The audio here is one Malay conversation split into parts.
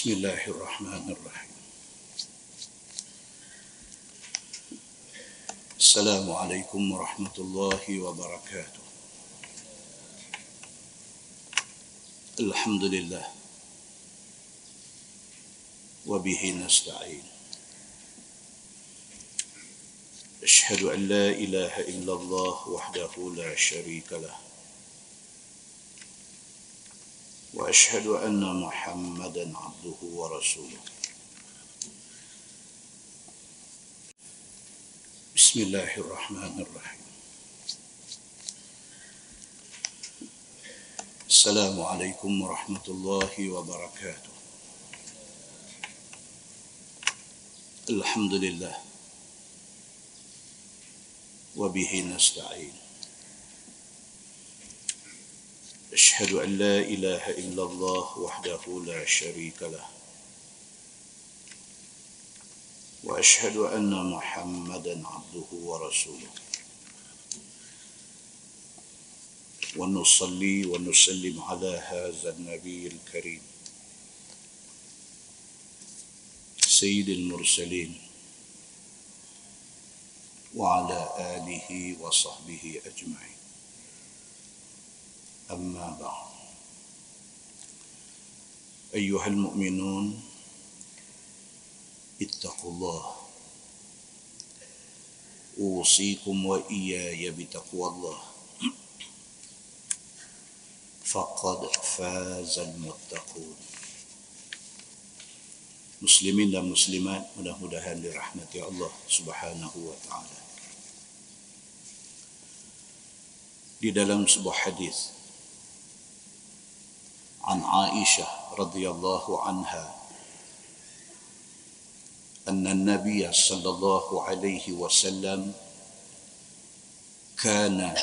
بسم الله الرحمن الرحيم. السلام عليكم ورحمة الله وبركاته. الحمد لله. وبه نستعين. أشهد أن لا إله إلا الله وحده لا شريك له. وأشهد أن محمدا عبده ورسوله. بسم الله الرحمن الرحيم. السلام عليكم ورحمة الله وبركاته. الحمد لله. وبه نستعين. أشهد أن لا إله إلا الله وحده لا شريك له. وأشهد أن محمدا عبده ورسوله. ونصلي ونسلم على هذا النبي الكريم. سيد المرسلين. وعلى آله وصحبه أجمعين. أما بعد أيها المؤمنون اتقوا الله أوصيكم وإياي بتقوى الله فقد فاز المتقون Muslimin dan muslimat mudah-mudahan dirahmati Allah Subhanahu wa taala. Di dalam sebuah hadis عن عائشة رضي الله عنها أن النبي صلى الله عليه وسلم كان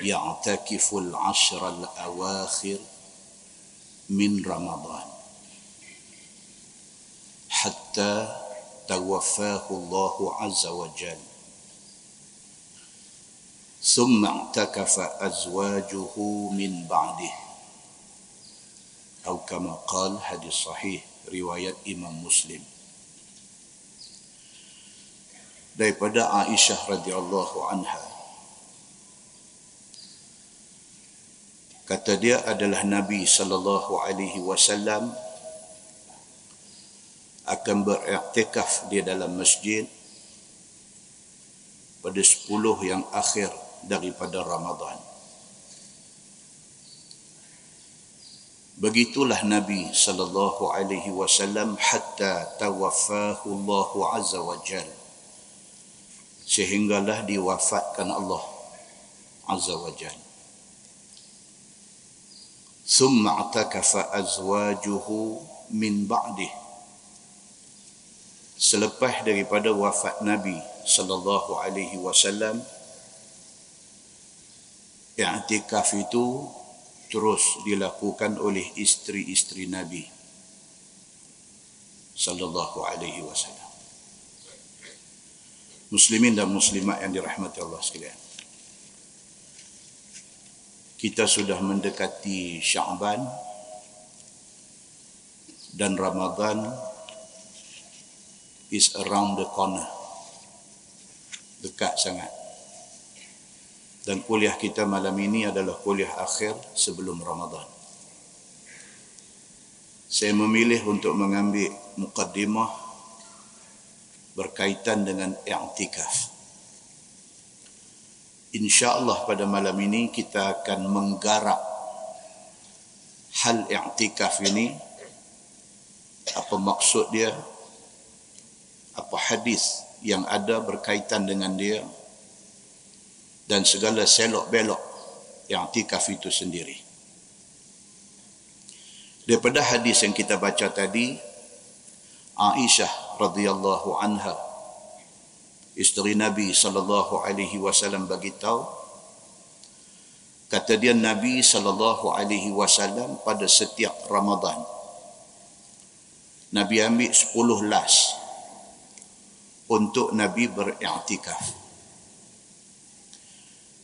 يعتكف العشر الأواخر من رمضان حتى توفاه الله عز وجل. ثم اعتكف أزواجه من بعده. Atau kama qal hadis sahih riwayat Imam Muslim. Daripada Aisyah radhiyallahu anha. Kata dia adalah Nabi sallallahu alaihi wasallam akan beriktikaf di dalam masjid pada 10 yang akhir daripada Ramadan Begitulah Nabi sallallahu alaihi wasallam hatta tawaffahu Allah azza wa jal. Sehinggalah diwafatkan Allah azza wa jal. Thumma atakafa azwajuhu min ba'dih. Selepas daripada wafat Nabi sallallahu alaihi wasallam i'tikaf itu terus dilakukan oleh isteri-isteri Nabi sallallahu alaihi wasallam. Muslimin dan muslimat yang dirahmati Allah sekalian. Kita sudah mendekati Syaban dan Ramadan is around the corner. Dekat sangat. Dan kuliah kita malam ini adalah kuliah akhir sebelum Ramadan. Saya memilih untuk mengambil mukaddimah berkaitan dengan i'tikaf. InsyaAllah pada malam ini kita akan menggarap hal i'tikaf ini. Apa maksud dia? Apa hadis yang ada berkaitan dengan dia? Dan segala selok belok yang tikaf itu sendiri. Daripada hadis yang kita baca tadi, Aisyah radhiyallahu anha isteri Nabi sallallahu alaihi wasallam bagi tahu kata dia Nabi sallallahu alaihi wasallam pada setiap Ramadan Nabi ambil 10 las untuk Nabi beriktikaf.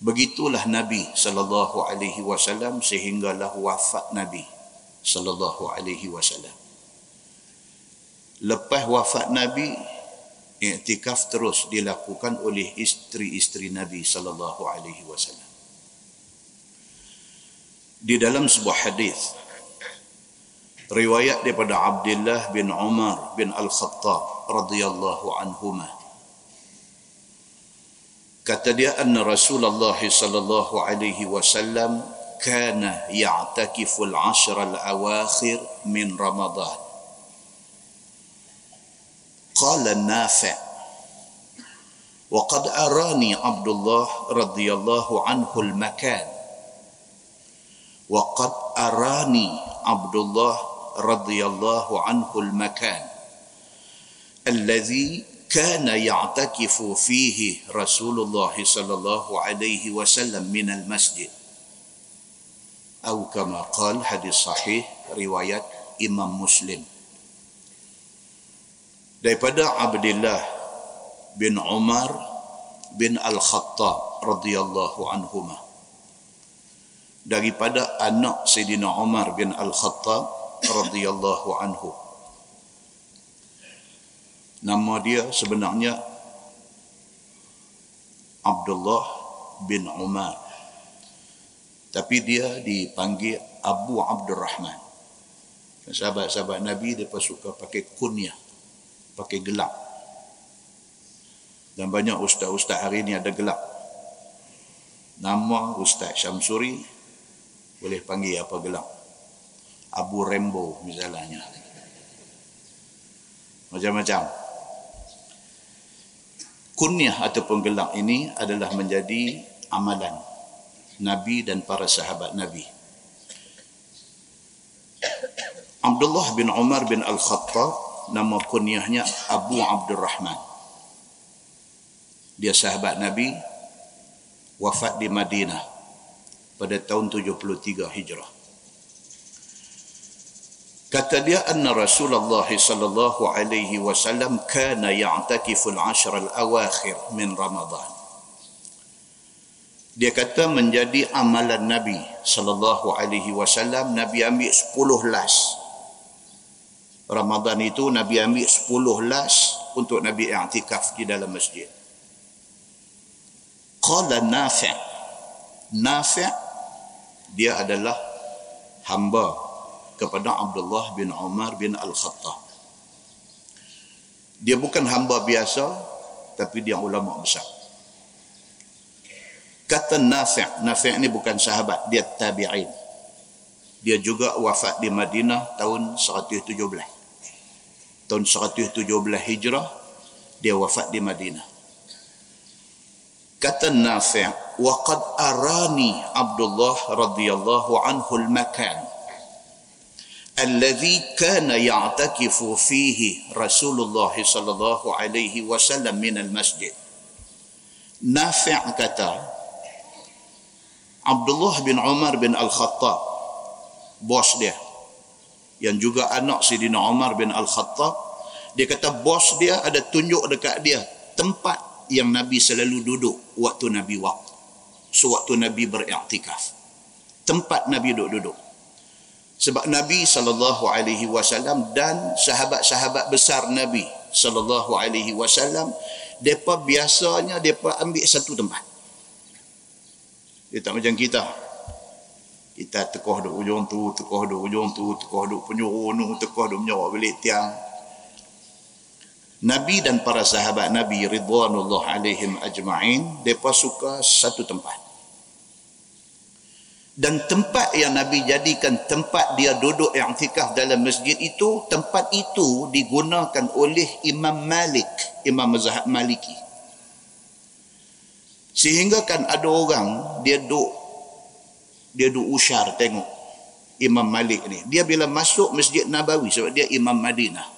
Begitulah Nabi sallallahu alaihi wasallam sehinggalah wafat Nabi sallallahu alaihi wasallam. lepas wafat Nabi iktikaf terus dilakukan oleh isteri-isteri Nabi sallallahu alaihi wasallam di dalam sebuah hadis riwayat daripada Abdullah bin Umar bin Al-Khattab radhiyallahu anhuma kata dia anna Rasulullah sallallahu alaihi wasallam kana ya'takifu al-ashr al-awakhir min Ramadan قال النافع وقد أراني عبد الله رضي الله عنه المكان وقد أراني عبد الله رضي الله عنه المكان الذي كان يعتكف فيه رسول الله صلى الله عليه وسلم من المسجد أو كما قال حديث صحيح رواية إمام مسلم دايبدا عبد الله بن عمر بن الخطاب رضي الله عنهما daripada anak Sayyidina Umar bin Al-Khattab radhiyallahu anhu nama dia sebenarnya Abdullah bin Umar tapi dia dipanggil Abu Abdurrahman sahabat-sahabat Nabi dia suka pakai kunyah pakai gelap. Dan banyak ustaz-ustaz hari ini ada gelap. Nama Ustaz Syamsuri boleh panggil apa gelap. Abu Rembo misalnya. Macam-macam. Kunyah ataupun gelap ini adalah menjadi amalan Nabi dan para sahabat Nabi. Abdullah bin Umar bin Al-Khattab nama kunyahnya Abu Abdul Rahman. Dia sahabat Nabi wafat di Madinah pada tahun 73 Hijrah. Kata dia anna Rasulullah sallallahu alaihi wasallam kana ya'takifu al-ashr al-awakhir min Ramadan. Dia kata menjadi amalan Nabi sallallahu alaihi wasallam Nabi ambil 10 las Ramadan itu Nabi ambil 10 las untuk Nabi i'tikaf di dalam masjid. Qala Nafi' Nafi' dia adalah hamba kepada Abdullah bin Umar bin Al-Khattab. Dia bukan hamba biasa tapi dia ulama besar. Kata Nafi' Nafi' ni bukan sahabat, dia tabi'in. Dia juga wafat di Madinah tahun 117 tahun 117 Hijrah dia wafat di Madinah kata Nafi' wa qad arani Abdullah radhiyallahu anhu al-makan alladhi kana ya'takifu fihi Rasulullah sallallahu alaihi wasallam min al-masjid Nafi' kata Abdullah bin Umar bin Al-Khattab bos dia. Yang juga anak Sidina Umar bin Al-Khattab dia kata bos dia ada tunjuk dekat dia tempat yang Nabi selalu duduk waktu Nabi waktu sewaktu Nabi beriktikaf. Tempat Nabi duduk-duduk sebab Nabi sallallahu alaihi wasallam dan sahabat-sahabat besar Nabi sallallahu alaihi wasallam depa biasanya depa ambil satu tempat dia tak macam kita kita tekoh duk ujung tu, tekoh duk ujung tu, tekoh duk penyuruh nu, tekoh duk menyawak balik tiang. Nabi dan para sahabat Nabi Ridwanullah alaihim ajma'in, mereka suka satu tempat. Dan tempat yang Nabi jadikan tempat dia duduk yang tikaf dalam masjid itu, tempat itu digunakan oleh Imam Malik, Imam Mazhab Maliki. Sehingga kan ada orang, dia duduk dia duk usyar tengok Imam Malik ni. Dia bila masuk Masjid Nabawi sebab dia Imam Madinah.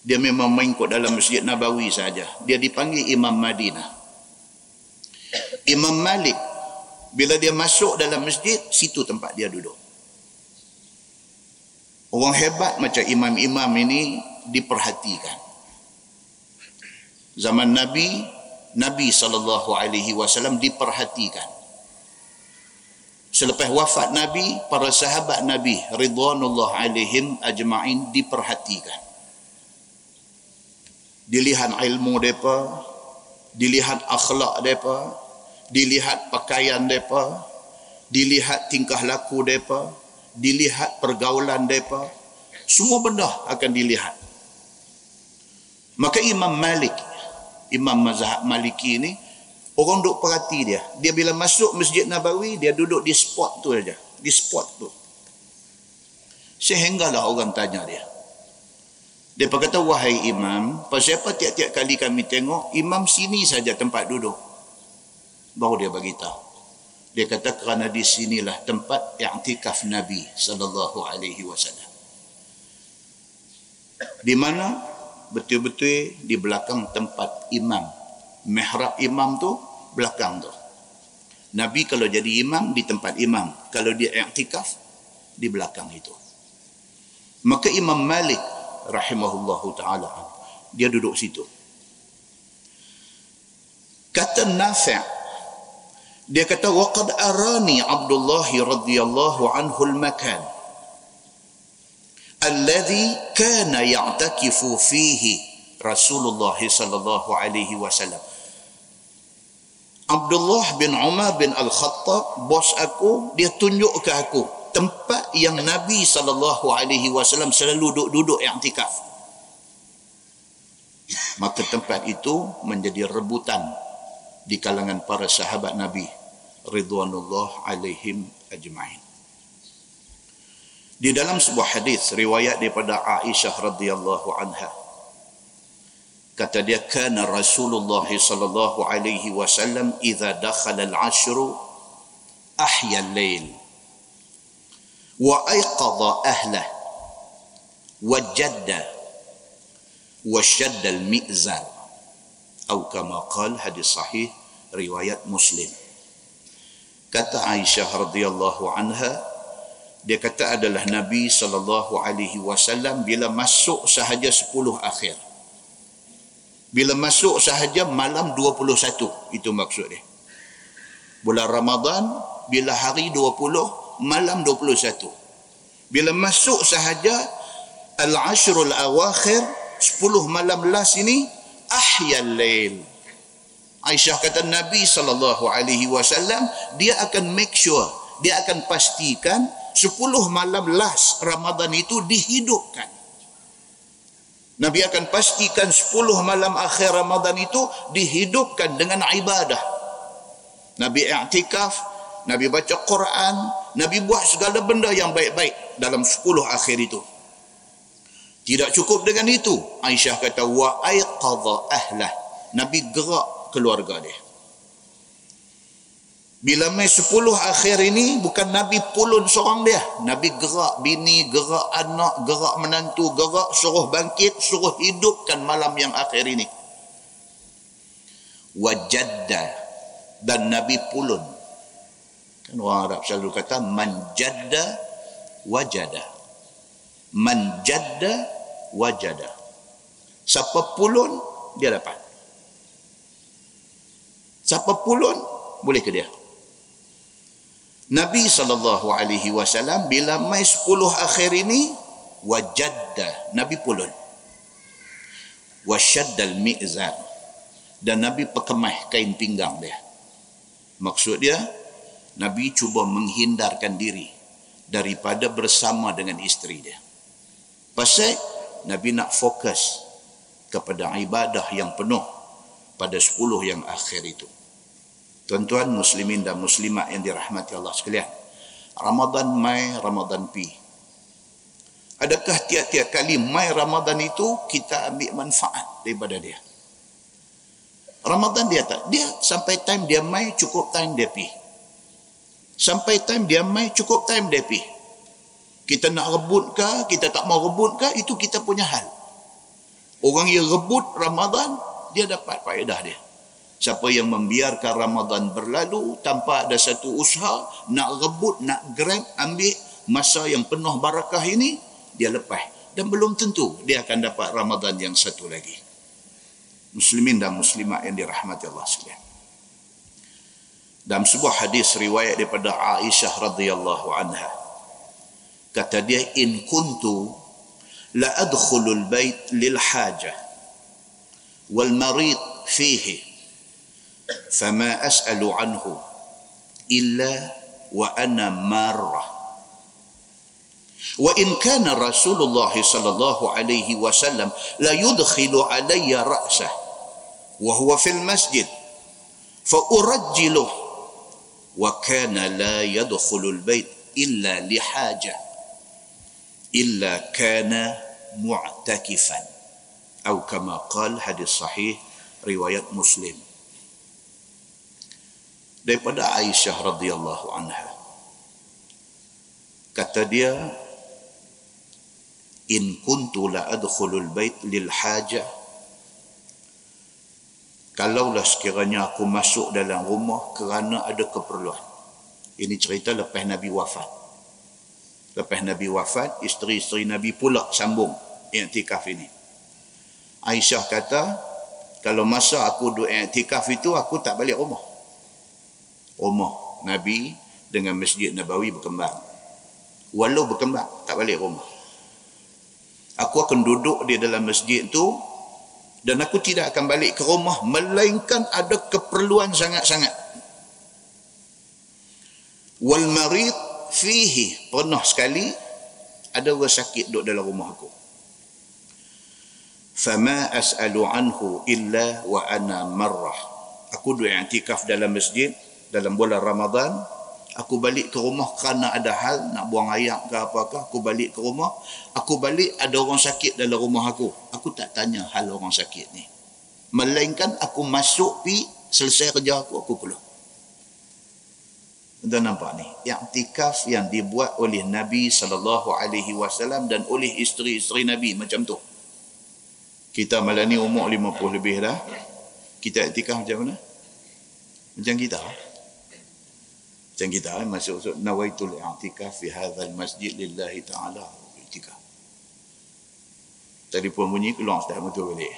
Dia memang main kot dalam Masjid Nabawi saja. Dia dipanggil Imam Madinah. Imam Malik bila dia masuk dalam masjid, situ tempat dia duduk. Orang hebat macam imam-imam ini diperhatikan. Zaman Nabi, Nabi SAW diperhatikan Selepas wafat Nabi, para sahabat Nabi Ridwanullah alaihim ajma'in diperhatikan. dilihat ilmu mereka dilihat akhlak mereka dilihat pakaian mereka dilihat tingkah laku mereka dilihat pergaulan mereka semua benda akan dilihat. Maka Imam Malik Imam Mazhab Maliki ini orang duk perhati dia. Dia bila masuk Masjid Nabawi dia duduk di spot tu aja di spot tu. Sehinggalah orang tanya dia. Dia berkata, wahai imam, pasal apa tiap-tiap kali kami tengok, imam sini saja tempat duduk. Baru dia beritahu. Dia kata kerana di sinilah tempat yang tikaf Nabi sallallahu alaihi wasallam. Di mana betul-betul di belakang tempat imam. Mihrab imam tu belakang tu. Nabi kalau jadi imam di tempat imam, kalau dia i'tikaf di belakang itu. Maka Imam Malik rahimahullahu taala dia duduk situ kata Nafi' dia kata waqad arani Abdullah radhiyallahu anhu al-makan alladhi kana ya'takifu fihi Rasulullah sallallahu alaihi wasallam Abdullah bin Umar bin Al-Khattab bos aku dia tunjuk ke aku tempat yang Nabi sallallahu alaihi wasallam selalu duduk-duduk i'tikaf. Maka tempat itu menjadi rebutan di kalangan para sahabat Nabi ridwanullah alaihim ajma'in. Di dalam sebuah hadis riwayat daripada Aisyah radhiyallahu anha kata dia kana Rasulullah sallallahu alaihi wasallam idza dakhala al-ashru ahya al-lail وأيقظ أهله وجد وشد المئزر أو كما قال حديث صحيح رواية مسلم kata Aisyah radhiyallahu anha dia kata adalah Nabi sallallahu alaihi wasallam bila masuk sahaja 10 akhir bila masuk sahaja malam 21 itu maksud dia bulan Ramadan bila hari 20 malam 21. Bila masuk sahaja al-ashrul awakhir 10 malam last ini ahyal lail. Aisyah kata Nabi sallallahu alaihi wasallam dia akan make sure, dia akan pastikan 10 malam last Ramadan itu dihidupkan. Nabi akan pastikan 10 malam akhir Ramadan itu dihidupkan dengan ibadah. Nabi i'tikaf, Nabi baca Quran, Nabi buat segala benda yang baik-baik dalam 10 akhir itu. Tidak cukup dengan itu. Aisyah kata wa aiqadha ahlah. Nabi gerak keluarga dia. Bila mai 10 akhir ini bukan Nabi pulun seorang dia. Nabi gerak bini, gerak anak, gerak menantu, gerak suruh bangkit, suruh hidupkan malam yang akhir ini. Wajadda dan Nabi pulun Kan orang Arab selalu kata man jadda wajada. Man jadda wajada. Siapa pulun dia dapat. Siapa pulun boleh ke dia. Nabi wasallam bila mai 10 akhir ini wajadda Nabi pulun. Washaddal mi'zar dan Nabi pekemah kain pinggang dia. Maksud dia Nabi cuba menghindarkan diri daripada bersama dengan isteri dia. Pasal Nabi nak fokus kepada ibadah yang penuh pada 10 yang akhir itu. Tuan-tuan muslimin dan muslimat yang dirahmati Allah sekalian. Ramadan mai, Ramadan pi. Adakah tiap-tiap kali mai Ramadan itu kita ambil manfaat daripada dia? Ramadan dia tak. Dia sampai time dia mai cukup time dia pi sampai time dia mai cukup time dia pi kita nak rebut ke kita tak mau rebut ke itu kita punya hal orang yang rebut Ramadan dia dapat faedah dia Siapa yang membiarkan Ramadan berlalu tanpa ada satu usaha nak rebut, nak grab, ambil masa yang penuh barakah ini, dia lepas. Dan belum tentu dia akan dapat Ramadan yang satu lagi. Muslimin dan muslimat yang dirahmati Allah sekalian. Dalam sebuah hadis riwayat daripada Aisyah radhiyallahu anha kata dia in kuntu la adkhulul bait lil hajah wal marid fihi فما أسأل عنه إلا وأنا مارة. وإن كان رسول الله صلى الله عليه وسلم لا يدخل علي رأسه وهو في المسجد فأرجله وكان لا يدخل البيت إلا لحاجة إلا كان معتكفا أو كما قال حديث صحيح رواية مسلم. Daripada Aisyah radhiyallahu anha. Kata dia in kuntu la adkhulul bait lil hajah kalaulah sekiranya aku masuk dalam rumah kerana ada keperluan. Ini cerita lepas Nabi wafat. Lepas Nabi wafat isteri-isteri Nabi pula sambung i'tikaf ini. Aisyah kata kalau masa aku duduk i'tikaf itu aku tak balik rumah rumah Nabi dengan Masjid Nabawi berkembang. Walau berkembang, tak balik rumah. Aku akan duduk di dalam masjid tu dan aku tidak akan balik ke rumah melainkan ada keperluan sangat-sangat. Wal marid fihi pernah sekali ada orang sakit duduk dalam rumah aku. Fama as'alu anhu illa wa ana marrah. Aku duduk i'tikaf dalam masjid dalam bulan Ramadan aku balik ke rumah kerana ada hal nak buang air ke apakah aku balik ke rumah aku balik ada orang sakit dalam rumah aku. Aku tak tanya hal orang sakit ni. Melainkan aku masuk pi selesai kerja aku aku keluar. Tuan nampak ni? I'tikaf yang dibuat oleh Nabi sallallahu alaihi wasallam dan oleh isteri-isteri Nabi macam tu. Kita malam ni umur 50 lebih dah. Kita i'tikaf macam mana? Macam kita macam kita kan masuk masuk nawaitul i'tikaf fi hadzal masjid lillahi taala i'tikaf. Telefon bunyi keluar ustaz betul balik.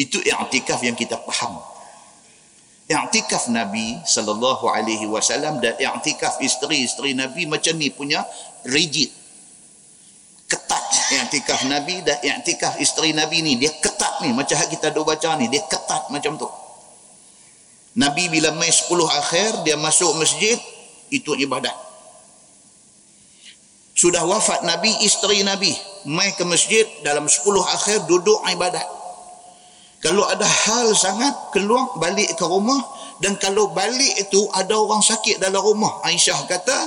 Itu i'tikaf yang kita faham. I'tikaf Nabi sallallahu alaihi wasallam dan i'tikaf isteri-isteri Nabi macam ni punya rigid. Ketat i'tikaf Nabi dan i'tikaf isteri Nabi ni dia ketat ni macam kita dah baca ni dia ketat macam tu. Nabi bila mai 10 akhir dia masuk masjid itu ibadat. Sudah wafat Nabi isteri Nabi mai ke masjid dalam 10 akhir duduk ibadat. Kalau ada hal sangat keluar balik ke rumah dan kalau balik itu ada orang sakit dalam rumah Aisyah kata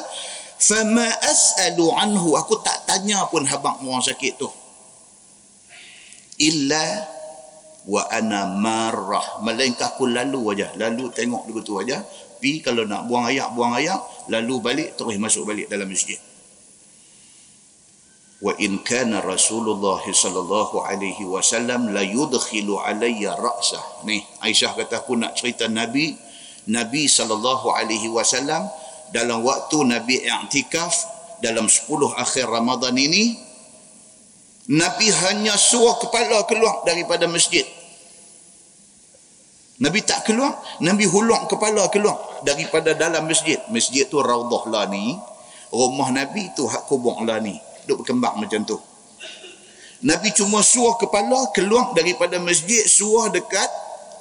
fama as'alu anhu aku tak tanya pun habang orang sakit tu illa wa ana marrah. Melainkan aku lalu aja lalu tengok begitu aja pi kalau nak buang air buang air lalu balik terus masuk balik dalam masjid. Wa in kana rasulullah sallallahu alaihi wasallam la yudkhilu alayya ra'sah. Ni Aisyah kata aku nak cerita nabi nabi sallallahu alaihi wasallam dalam waktu nabi i'tikaf dalam 10 akhir Ramadan ini Nabi hanya suruh kepala keluar daripada masjid. Nabi tak keluar, Nabi hulung kepala keluar daripada dalam masjid. Masjid tu Raudhah lah ni. Rumah Nabi tu hak kubur lah ni. Duk berkembang macam tu. Nabi cuma suruh kepala keluar daripada masjid, suruh dekat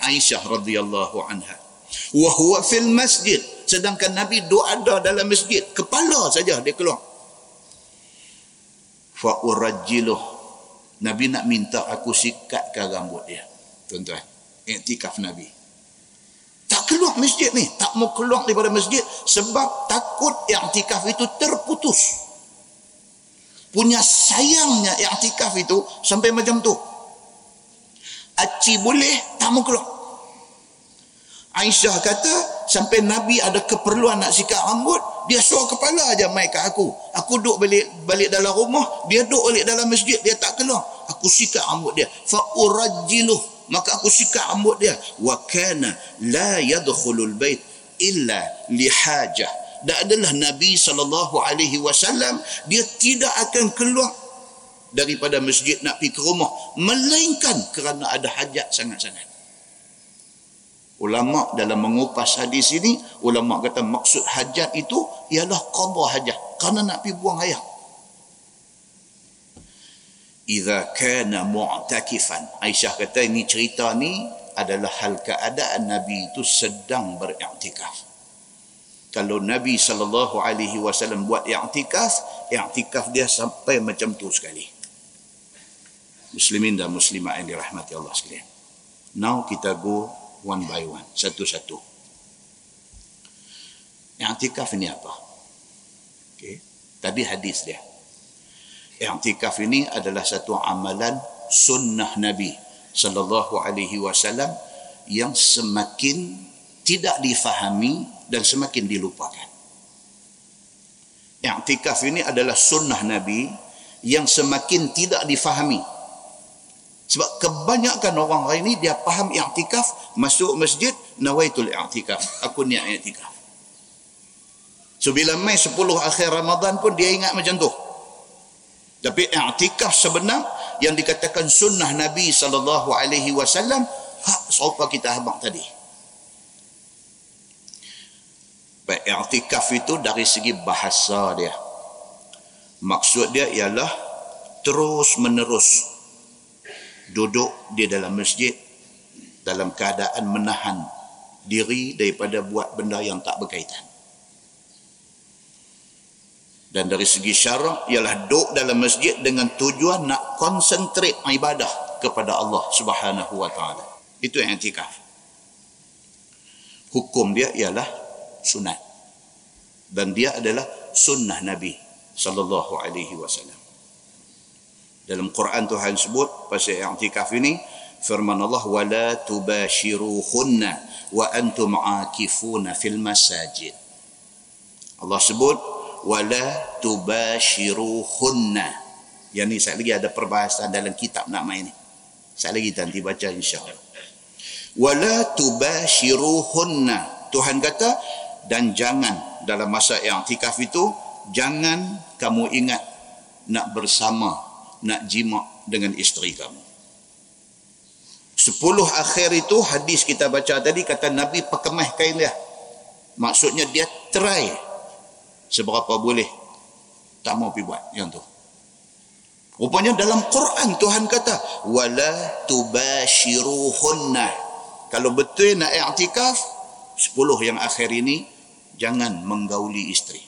Aisyah radhiyallahu anha. Wa huwa fil masjid. Sedangkan Nabi duk ada dalam masjid, kepala saja dia keluar fa urajjiluh Nabi nak minta aku sikatkan rambut dia. Tuan-tuan iktikaf Nabi. Tak keluar masjid ni. Tak mau keluar daripada masjid sebab takut iktikaf itu terputus. Punya sayangnya iktikaf itu sampai macam tu. Aci boleh tak mau keluar. Aisyah kata sampai Nabi ada keperluan nak sikat rambut dia suruh kepala aja mai kat aku. Aku duduk balik balik dalam rumah dia duduk balik dalam masjid dia tak keluar aku sikat rambut dia. Fa urajjiluh maka aku sikat rambut dia. Wa kana la yadkhulul bait illa li hajah. Dan adalah Nabi sallallahu alaihi wasallam. Dia tidak akan keluar daripada masjid nak pergi ke rumah. Melainkan kerana ada hajat sangat-sangat Ulama dalam mengupas hadis ini, ulama kata maksud hajat itu ialah qada hajat. Kerana nak pergi buang air. idza kana mu'takifan Aisyah kata ini cerita ni adalah hal keadaan Nabi itu sedang beriktikaf kalau Nabi sallallahu alaihi wasallam buat i'tikaf i'tikaf dia sampai macam tu sekali muslimin dan muslimat yang dirahmati Allah sekalian now kita go one by one satu-satu i'tikaf ini apa okey tadi hadis dia i'tikaf ini adalah satu amalan sunnah Nabi sallallahu alaihi wasallam yang semakin tidak difahami dan semakin dilupakan. I'tikaf ini adalah sunnah Nabi yang semakin tidak difahami. Sebab kebanyakan orang hari ini dia faham i'tikaf, masuk masjid, nawaitul i'tikaf. Aku niat i'tikaf. So bila mai 10 akhir Ramadan pun dia ingat macam tu. Tapi i'tikaf sebenar yang dikatakan sunnah Nabi sallallahu alaihi wasallam hak serupa kita habaq tadi. Baik i'tikaf itu dari segi bahasa dia. Maksud dia ialah terus menerus duduk di dalam masjid dalam keadaan menahan diri daripada buat benda yang tak berkaitan dan dari segi syarak ialah duduk dalam masjid dengan tujuan nak konsentrik ibadah kepada Allah Subhanahu wa taala. Itu yang i'tikaf. Hukum dia ialah sunat. Dan dia adalah sunnah Nabi sallallahu alaihi wasallam. Dalam Quran Tuhan sebut pasal i'tikaf ini firman Allah wala tubashiruhunna wa antum aakifuna fil masajid. Allah sebut wala tubashiruhunna. Yang ni saya lagi ada perbahasan dalam kitab nak main ni. Saya lagi nanti baca insyaAllah. Wala tubashiruhunna. Tuhan kata dan jangan dalam masa yang tikaf itu jangan kamu ingat nak bersama nak jima dengan isteri kamu. Sepuluh akhir itu hadis kita baca tadi kata Nabi pekemah kain dia maksudnya dia try. Seberapa boleh? Tak mau pergi buat yang tu. Rupanya dalam Quran Tuhan kata wala tubashiruhunna. Kalau betul nak i'tikaf 10 yang akhir ini jangan menggauli isteri.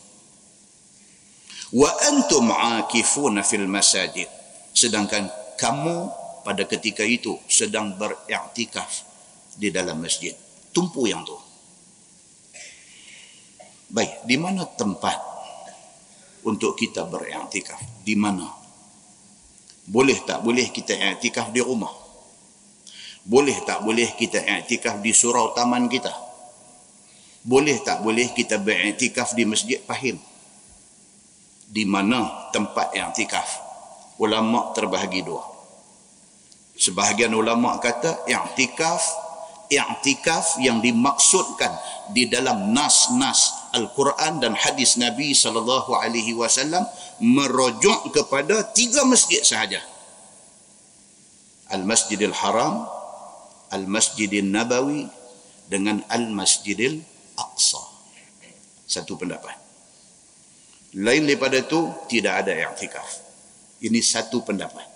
Wa antum aakifuna fil masajid sedangkan kamu pada ketika itu sedang beriktikaf di dalam masjid tumpu yang tu Baik, di mana tempat untuk kita beriktikaf? Di mana? Boleh tak boleh kita iktikaf di rumah? Boleh tak boleh kita iktikaf di surau taman kita? Boleh tak boleh kita beriktikaf di Masjid Fahim? Di mana tempat iktikaf? Ulama terbahagi dua. Sebahagian ulama kata iktikaf i'tikaf yang dimaksudkan di dalam nas-nas Al-Quran dan hadis Nabi sallallahu alaihi wasallam merujuk kepada tiga masjid sahaja. Al-Masjidil Haram, Al-Masjidil Nabawi dengan Al-Masjidil Aqsa. Satu pendapat. Lain daripada itu tidak ada i'tikaf. Ini satu pendapat.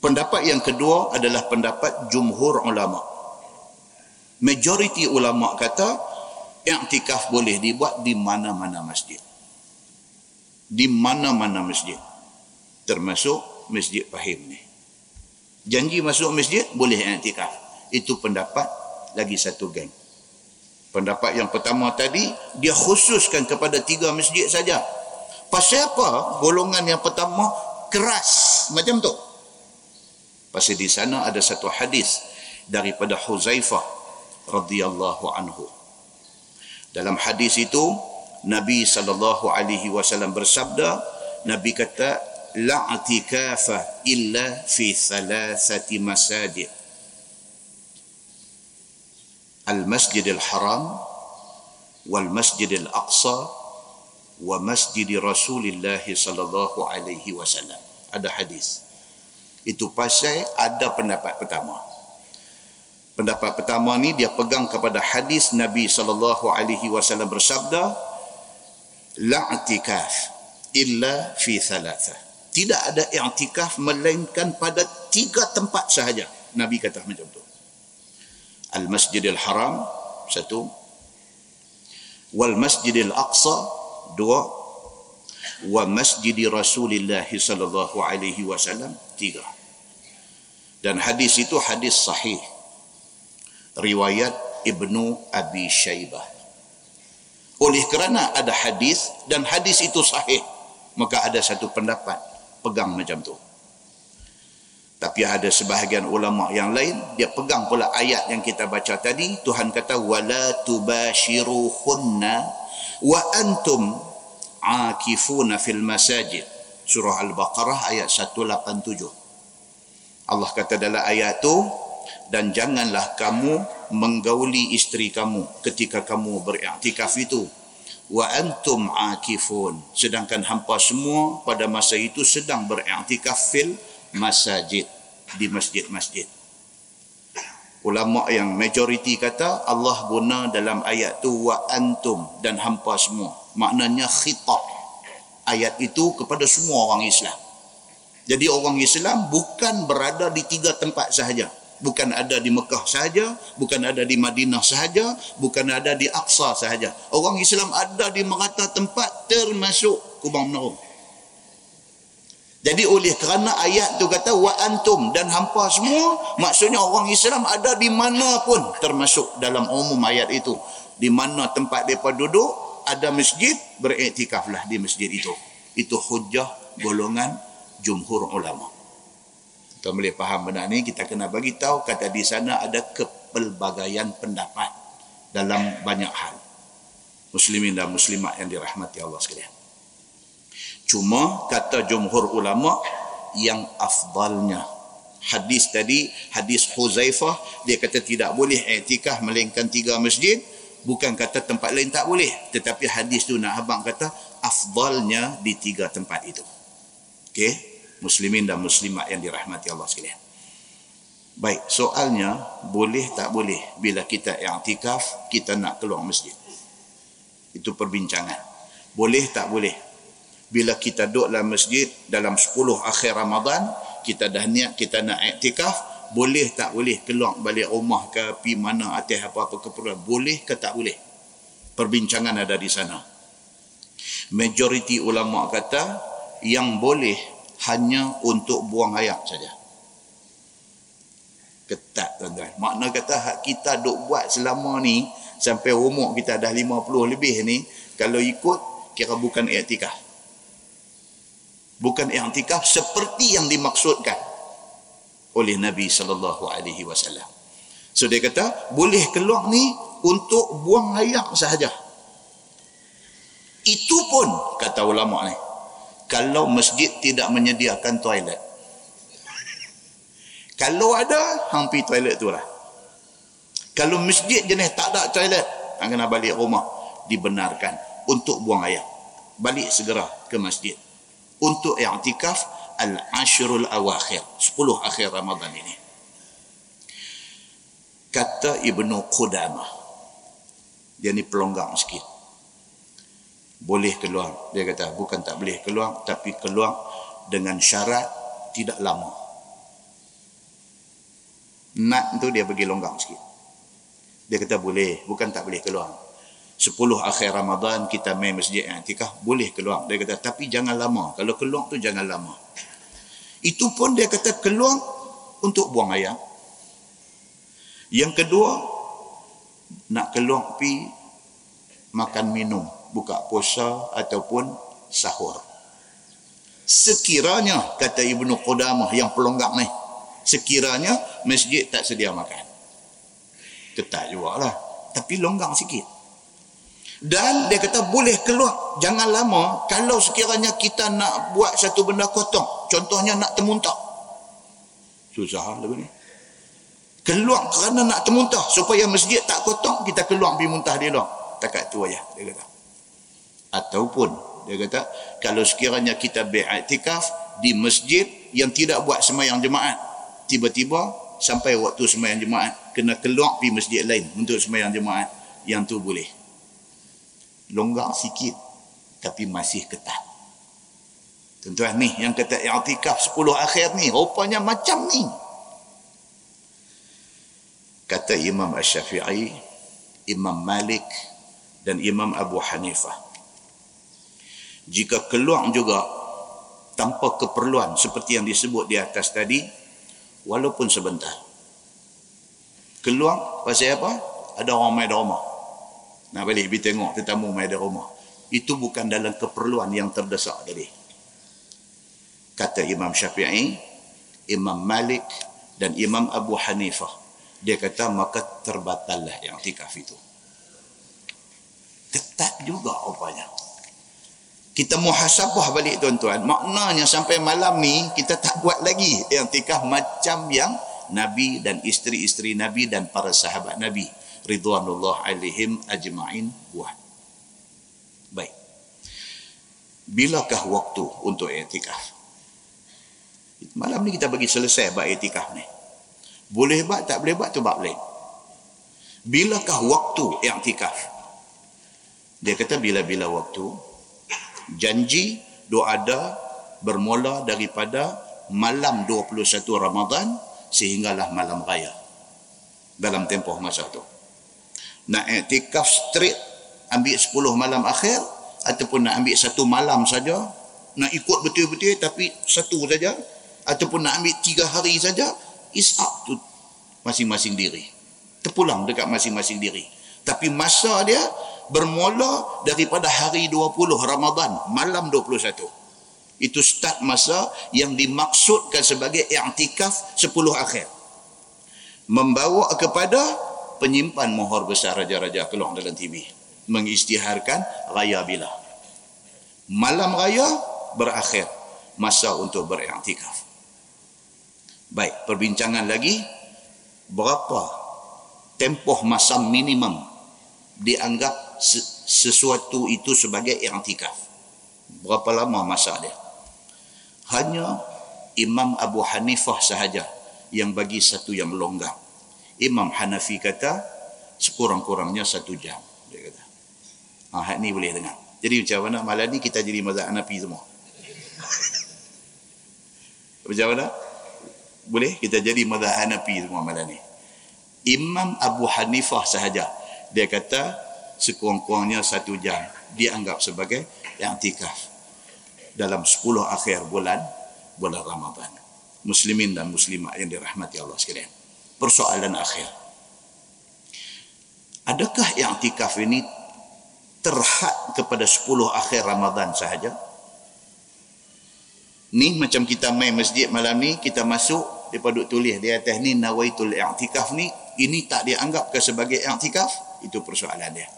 Pendapat yang kedua adalah pendapat jumhur ulama' majoriti ulama kata i'tikaf boleh dibuat di mana-mana masjid. Di mana-mana masjid. Termasuk masjid Fahim ni. Janji masuk masjid boleh i'tikaf. Itu pendapat lagi satu geng. Pendapat yang pertama tadi dia khususkan kepada tiga masjid saja pasal apa golongan yang pertama keras macam tu pasal di sana ada satu hadis daripada Huzaifah radhiyallahu anhu. Dalam hadis itu Nabi sallallahu alaihi wasallam bersabda, Nabi kata la atikafa illa fi thalathati masajid. Al-Masjid Al-Haram wal Masjid Al-Aqsa wa Masjid Rasulullah sallallahu alaihi wasallam. Ada hadis. Itu pasal ada pendapat pertama. Pendapat pertama ni dia pegang kepada hadis Nabi sallallahu alaihi wasallam bersabda la i'tikaf illa fi thalatha. Tidak ada i'tikaf melainkan pada tiga tempat sahaja. Nabi kata macam tu. Al masjidil haram satu. Wal masjidil aqsa dua wa masjidi rasulillah sallallahu alaihi wasallam tiga. Dan hadis itu hadis sahih. Riwayat ibnu abi syaibah. Oleh kerana ada hadis dan hadis itu sahih maka ada satu pendapat pegang macam tu. Tapi ada sebahagian ulama yang lain dia pegang pula ayat yang kita baca tadi Tuhan kata wala tubashiruhunna wa antum akifuna fil masajid. Surah al-baqarah ayat 187 Allah kata dalam ayat tu dan janganlah kamu menggauli isteri kamu ketika kamu beriktikaf itu. Wa antum akifun sedangkan hampa semua pada masa itu sedang beriktikaf fil masajid di masjid-masjid. Ulama yang majoriti kata Allah guna dalam ayat tu wa antum dan hampa semua maknanya khitab ayat itu kepada semua orang Islam jadi orang Islam bukan berada di tiga tempat sahaja bukan ada di Mekah sahaja, bukan ada di Madinah sahaja, bukan ada di Aqsa sahaja. Orang Islam ada di merata tempat termasuk Kubang Menara. Jadi oleh kerana ayat tu kata wa antum dan hampa semua, maksudnya orang Islam ada di mana pun termasuk dalam umum ayat itu. Di mana tempat mereka duduk, ada masjid, beriktikaflah di masjid itu. Itu hujah golongan jumhur ulama' kita boleh faham benda ni? Kita kena bagi tahu kata di sana ada kepelbagaian pendapat dalam banyak hal. Muslimin dan muslimat yang dirahmati Allah sekalian. Cuma kata jumhur ulama yang afdalnya. Hadis tadi hadis Huzaifah dia kata tidak boleh i'tikaf melainkan tiga masjid bukan kata tempat lain tak boleh tetapi hadis tu nak abang kata afdalnya di tiga tempat itu okey muslimin dan muslimat yang dirahmati Allah sekalian. Baik, soalnya boleh tak boleh bila kita i'tikaf kita nak keluar masjid. Itu perbincangan. Boleh tak boleh bila kita duduk dalam masjid dalam 10 akhir Ramadan kita dah niat kita nak i'tikaf boleh tak boleh keluar balik rumah ke pi mana atas apa-apa keperluan boleh ke tak boleh perbincangan ada di sana majoriti ulama kata yang boleh hanya untuk buang air saja. Ketat tuan-tuan. Makna kata hak kita duk buat selama ni sampai umur kita dah 50 lebih ni kalau ikut kira bukan i'tikaf. Bukan i'tikaf seperti yang dimaksudkan oleh Nabi sallallahu alaihi wasallam. So dia kata boleh keluar ni untuk buang air sahaja. Itu pun kata ulama ni kalau masjid tidak menyediakan toilet. Kalau ada, hampir toilet tu lah. Kalau masjid jenis tak ada toilet, hang kena balik rumah. Dibenarkan untuk buang air. Balik segera ke masjid. Untuk i'tikaf al-ashrul awakhir. Sepuluh akhir Ramadan ini. Kata Ibnu Qudamah. Dia ni pelonggar sikit boleh keluar dia kata bukan tak boleh keluar tapi keluar dengan syarat tidak lama nak tu dia bagi longgang sikit dia kata boleh bukan tak boleh keluar 10 akhir Ramadan kita main masjid i'tikaf boleh keluar dia kata tapi jangan lama kalau keluar tu jangan lama itu pun dia kata keluar untuk buang air yang kedua nak keluar pi makan minum buka puasa ataupun sahur. Sekiranya kata Ibnu Qudamah yang pelonggak ni, sekiranya masjid tak sedia makan. Ketat lah, Tapi longgang sikit. Dan dia kata boleh keluar. Jangan lama kalau sekiranya kita nak buat satu benda kotor. Contohnya nak temuntah. Susah lah ni. Keluar kerana nak temuntah. Supaya masjid tak kotor, kita keluar pergi muntah dia lah. Takat tu ayah. Dia kata ataupun dia kata kalau sekiranya kita beriktikaf di masjid yang tidak buat semayang jemaat tiba-tiba sampai waktu semayang jemaat kena keluar pergi masjid lain untuk semayang jemaat yang tu boleh longgar sikit tapi masih ketat Tuan-tuan ni yang kata i'tikaf 10 akhir ni rupanya macam ni. Kata Imam Asy-Syafi'i, Imam Malik dan Imam Abu Hanifah. Jika keluar juga tanpa keperluan seperti yang disebut di atas tadi, walaupun sebentar. Keluar pasal apa? Ada orang main di Nak balik pergi tengok tetamu main di rumah. Itu bukan dalam keperluan yang terdesak tadi kata Imam Syafi'i, Imam Malik dan Imam Abu Hanifah. Dia kata maka terbatallah i'tikaf itu. Ketat juga rupanya. Kita muhasabah balik tuan-tuan. Maknanya sampai malam ni kita tak buat lagi i'tikaf macam yang Nabi dan isteri-isteri Nabi dan para sahabat Nabi ridwanullah alaihim ajma'in buat. Baik. Bilakah waktu untuk i'tikaf? Malam ni kita bagi selesai bab etikah ni. Boleh buat tak boleh buat tu bab lain. Bilakah waktu i'tikaf? Dia kata bila-bila waktu janji doa ada bermula daripada malam 21 Ramadan sehinggalah malam raya. Dalam tempoh masa tu. Nak i'tikaf straight ambil 10 malam akhir ataupun nak ambil satu malam saja nak ikut betul-betul tapi satu saja ataupun nak ambil tiga hari saja is up to masing-masing diri. Terpulang dekat masing-masing diri. Tapi masa dia bermula daripada hari 20 Ramadan malam 21 itu start masa yang dimaksudkan sebagai i'tikaf 10 akhir. Membawa kepada penyimpan mohor besar raja-raja keluar dalam TV mengisytiharkan raya bila malam raya berakhir masa untuk beriktikaf Baik, perbincangan lagi berapa tempoh masa minimum dianggap sesuatu itu sebagai i'tikaf. Berapa lama masa dia? Hanya Imam Abu Hanifah sahaja yang bagi satu yang longgar. Imam Hanafi kata sekurang-kurangnya satu jam. Dia kata. Ah, ni boleh dengar. Jadi macam mana malam ni kita jadi mazhab Hanafi semua. macam mana? boleh kita jadi madhab Hanafi semua malam ni Imam Abu Hanifah sahaja dia kata sekurang-kurangnya satu jam dia anggap sebagai yang tikaf dalam 10 akhir bulan bulan Ramadan muslimin dan muslimat yang dirahmati Allah sekalian persoalan akhir. Adakah yang tikaf ini terhad kepada 10 akhir Ramadan sahaja? Ni macam kita main masjid malam ni kita masuk dia tulis di atas ni nawaitul i'tikaf ni ini tak dianggap ke sebagai i'tikaf? Itu persoalan dia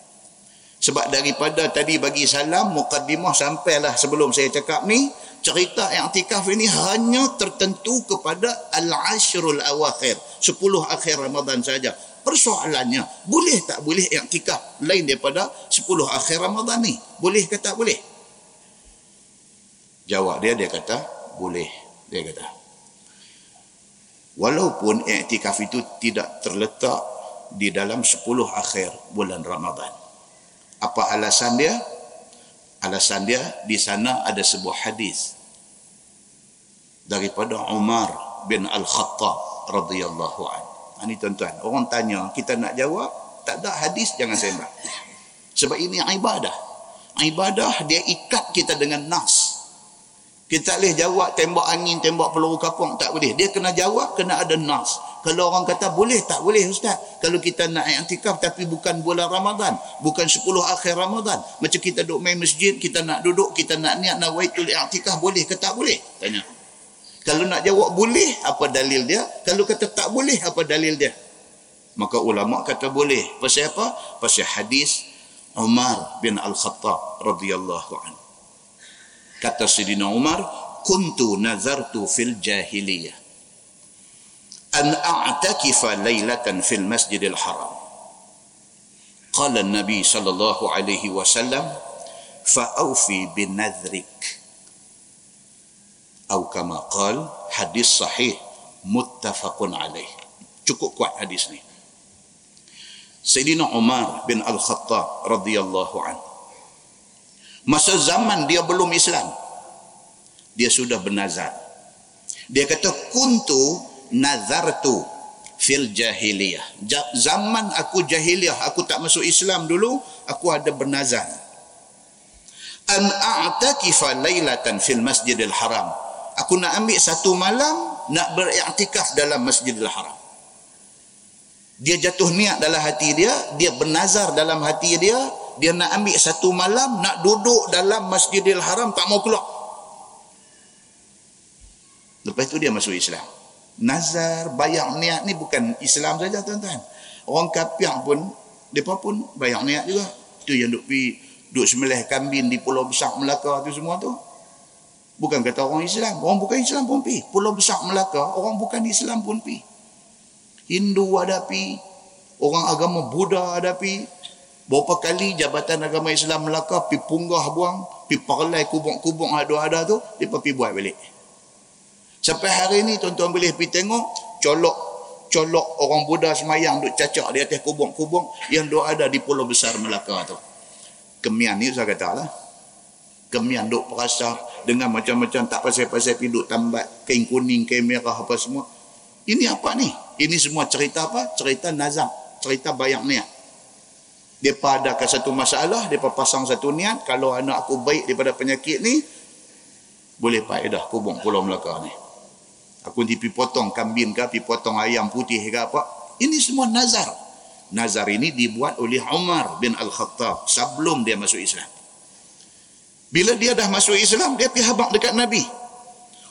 sebab daripada tadi bagi salam mukaddimah sampailah sebelum saya cakap ni cerita i'tikaf ini hanya tertentu kepada al-ashrul awakhir 10 akhir Ramadan saja. Persoalannya boleh tak boleh i'tikaf lain daripada 10 akhir Ramadan ni? Boleh ke tak boleh? Jawab dia dia kata boleh. Dia kata walaupun i'tikaf itu tidak terletak di dalam 10 akhir bulan Ramadan. Apa alasan dia? Alasan dia di sana ada sebuah hadis daripada Umar bin Al-Khattab radhiyallahu an. Ini tuan-tuan, orang tanya, kita nak jawab, tak ada hadis jangan sembah. Sebab ini ibadah. Ibadah dia ikat kita dengan nas. Kita boleh jawab tembak angin, tembak peluru kapung, tak boleh. Dia kena jawab, kena ada nas. Kalau orang kata boleh, tak boleh Ustaz. Kalau kita nak i'tikaf tapi bukan bulan Ramadan. Bukan 10 akhir Ramadan. Macam kita duduk main masjid, kita nak duduk, kita nak niat nawaitul i'tikaf, boleh ke tak boleh? Tanya. Kalau nak jawab boleh, apa dalil dia? Kalau kata tak boleh, apa dalil dia? Maka ulama kata boleh. Pasal apa? Pasal hadis Umar bin Al-Khattab radhiyallahu anhu kata Sidina Umar kuntu nazartu fil jahiliyah an a'takifa laylatan fil masjidil haram qala nabi sallallahu alaihi wasallam fa'awfi binadhrik atau kama qal hadis sahih muttafaqun alaih cukup kuat hadis ni Sayyidina Umar bin Al-Khattab radhiyallahu anhu masa zaman dia belum Islam dia sudah bernazar. Dia kata kuntu nazartu fil jahiliyah. Zaman aku jahiliyah aku tak masuk Islam dulu aku ada bernazar. An a'takifa lailatan fil masjidil haram. Aku nak ambil satu malam nak beriktikaf dalam masjidil haram. Dia jatuh niat dalam hati dia dia bernazar dalam hati dia dia nak ambil satu malam nak duduk dalam masjidil haram tak mau keluar. Lepas tu dia masuk Islam. Nazar bayang niat ni bukan Islam saja tuan-tuan. Orang kafir pun mereka pun bayang niat juga. Tu yang duk pergi duk semelih kambing di pulau besar Melaka tu semua tu. Bukan kata orang Islam. Orang bukan Islam pun pergi pulau besar Melaka orang bukan Islam pun pergi Hindu hadapi, orang agama Buddha hadapi. Berapa kali Jabatan Agama Islam Melaka pi punggah buang, pi parlay kubung-kubung ada-ada tu, dia pi buat balik. Sampai hari ni tuan-tuan boleh pi tengok colok colok orang Buddha semayang duk cacak di atas kubung-kubung yang duk ada di pulau besar Melaka tu. Kemian ni saya kata lah. Kemian duk perasa dengan macam-macam tak pasal-pasal pi duk tambat kain kuning, kain merah apa semua. Ini apa ni? Ini semua cerita apa? Cerita nazam. Cerita bayang niat. Pada ke satu masalah, dia pasang satu niat. Kalau anak aku baik daripada penyakit ni, boleh faedah kubung pulau Melaka ni. Aku nanti pergi potong kambing ke, pergi potong ayam putih ke apa. Ini semua nazar. Nazar ini dibuat oleh Umar bin Al-Khattab sebelum dia masuk Islam. Bila dia dah masuk Islam, dia pergi habak dekat Nabi.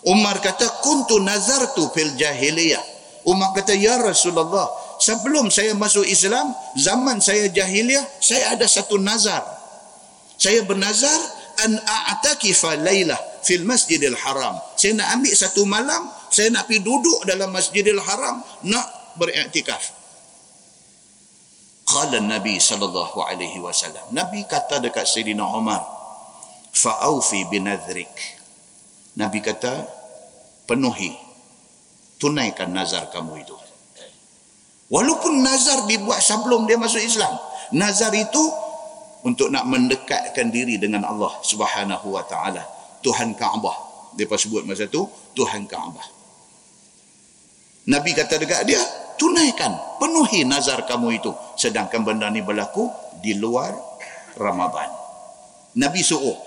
Umar kata, kuntu nazartu fil jahiliyah. Umar kata, Ya Rasulullah, sebelum saya masuk Islam, zaman saya jahiliah, saya ada satu nazar. Saya bernazar, an a'takifa laylah fil masjidil haram. Saya nak ambil satu malam, saya nak pergi duduk dalam masjidil haram, nak beriktikaf. Qala Nabi sallallahu alaihi wasallam. Nabi kata dekat Sayyidina Umar, fa'aufi binadhrik. Nabi kata, penuhi tunaikan nazar kamu itu. Walaupun nazar dibuat sebelum dia masuk Islam. Nazar itu untuk nak mendekatkan diri dengan Allah Subhanahu wa taala, Tuhan Kaabah. Depa sebut masa tu Tuhan Kaabah. Nabi kata dekat dia, tunaikan, penuhi nazar kamu itu sedangkan benda ni berlaku di luar Ramadan. Nabi suruh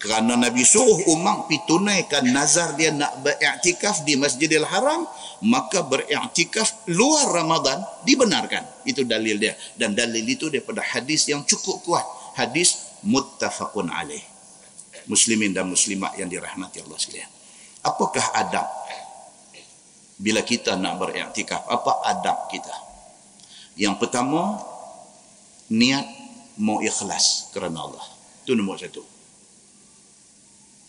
kerana Nabi suruh Umar pi tunaikan nazar dia nak beriktikaf di Masjidil Haram maka beriktikaf luar Ramadan dibenarkan. Itu dalil dia. Dan dalil itu daripada hadis yang cukup kuat. Hadis muttafaqun alaih. Muslimin dan muslimat yang dirahmati Allah sekalian. Apakah adab bila kita nak beriktikaf? Apa adab kita? Yang pertama niat mau ikhlas kerana Allah. Itu nombor satu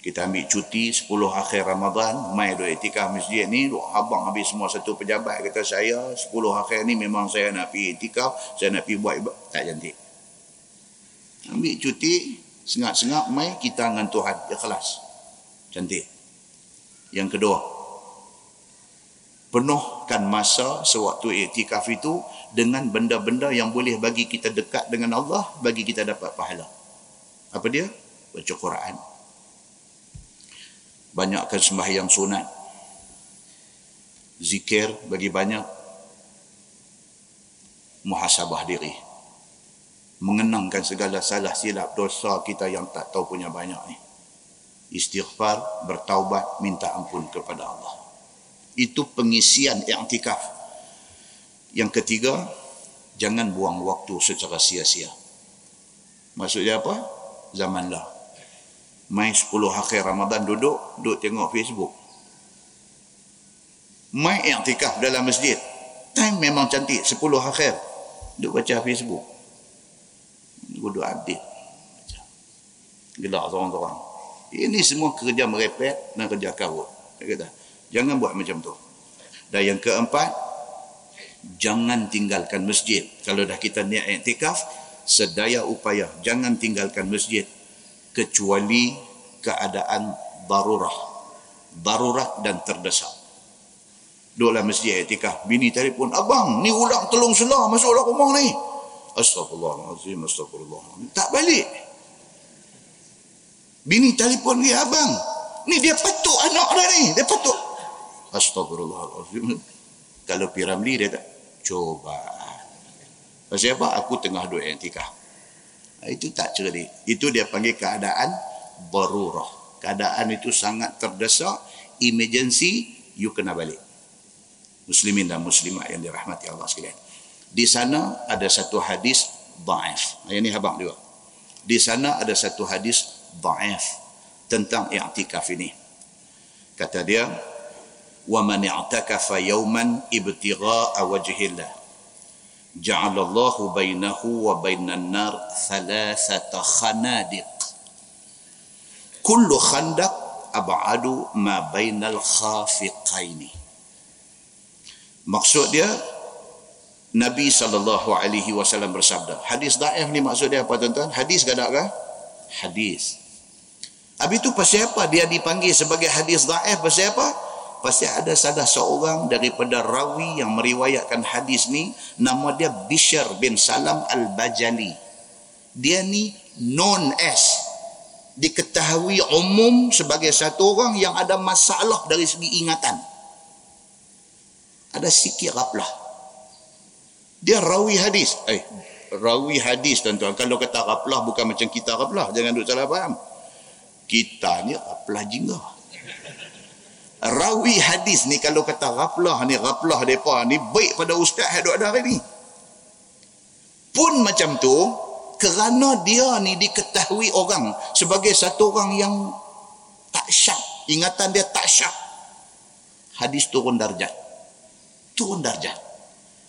kita ambil cuti 10 akhir Ramadan mai duk etikaf masjid ni duk habang habis semua satu pejabat kata saya 10 akhir ni memang saya nak pergi etikaf saya nak pergi buat tak cantik. Ambil cuti sengak-sengak mai kita dengan Tuhan ikhlas. Cantik. Yang kedua penuhkan masa sewaktu etikaf itu dengan benda-benda yang boleh bagi kita dekat dengan Allah bagi kita dapat pahala. Apa dia? Baca Quran banyakkan sembahyang sunat. Zikir bagi banyak. Muhasabah diri. Mengenangkan segala salah silap dosa kita yang tak tahu punya banyak ni. Istighfar bertaubat minta ampun kepada Allah. Itu pengisian i'tikaf. Yang ketiga jangan buang waktu secara sia-sia. Maksudnya apa? Zamanlah Mai 10 akhir Ramadan duduk, duduk tengok Facebook. Mai i'tikaf dalam masjid. Time memang cantik, 10 akhir. Duduk baca Facebook. Duduk update. Gelak seorang-seorang. Ini semua kerja merepet dan kerja karut. Kata, jangan buat macam tu. Dan yang keempat, jangan tinggalkan masjid. Kalau dah kita niat i'tikaf, sedaya upaya jangan tinggalkan masjid kecuali keadaan darurah darurat dan terdesak duduklah masjid etikah bini telefon abang ni ulang telung selah masuklah rumah ni astagfirullahaladzim astagfirullah tak balik bini telefon dia abang Ni dia patuk anak dia ni. Dia patuk. Astagfirullahaladzim. Kalau Piramli dia tak. Coba. Pasal apa? Aku tengah duduk antikah. Itu tak cerdik. Itu dia panggil keadaan berurah. Keadaan itu sangat terdesak. Emergency, you kena balik. Muslimin dan muslimat yang dirahmati Allah sekalian. Di sana ada satu hadis da'if. Yang ini habang juga. Di sana ada satu hadis da'if tentang i'tikaf ini. Kata dia, "Wa man i'takafa yawman ibtigha'a wajhillah, ja'ala Allah bainahu wa bainan nar thalathata khanadiq. Kullu khandaq ab'adu ma bainal khafiqaini." Maksud dia Nabi sallallahu alaihi wasallam bersabda. Hadis dhaif ni maksud dia apa tuan-tuan? Hadis tak ke? Hadis. Habis itu pasal apa dia dipanggil sebagai hadis da'if pasal apa? Pasal ada salah seorang daripada rawi yang meriwayatkan hadis ni nama dia Bishr bin Salam Al-Bajali. Dia ni known as diketahui umum sebagai satu orang yang ada masalah dari segi ingatan. Ada sikit raplah. Dia rawi hadis. Eh, rawi hadis tuan-tuan. Kalau kata raplah bukan macam kita raplah. Jangan duk salah faham kita ni raplah jingga rawi hadis ni kalau kata raplah ni raplah mereka ni baik pada ustaz yang ada hari ni. Pun macam tu kerana dia ni diketahui orang sebagai satu orang yang tak syak ingatan dia tak syak. Hadis turun darjat. Turun darjat.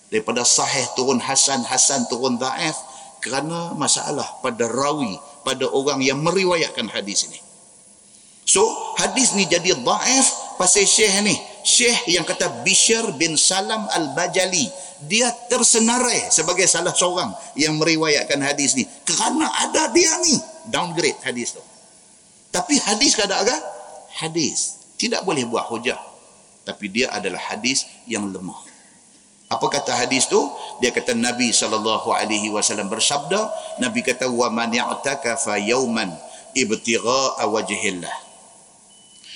Daripada sahih turun hasan hasan turun daif kerana masalah pada rawi pada orang yang meriwayatkan hadis ini. So hadis ni jadi daif pasal syekh ni syekh yang kata Bishr bin Salam al-Bajali. Dia tersenarai sebagai salah seorang yang meriwayatkan hadis ni. Kerana ada dia ni. Downgrade hadis tu. Tapi hadis kadang-kadang hadis. Tidak boleh buat hujah. Tapi dia adalah hadis yang lemah. Apa kata hadis tu? Dia kata Nabi sallallahu alaihi wasallam bersabda, Nabi kata wa man ya'taka fa yawman ibtigha wajhillah.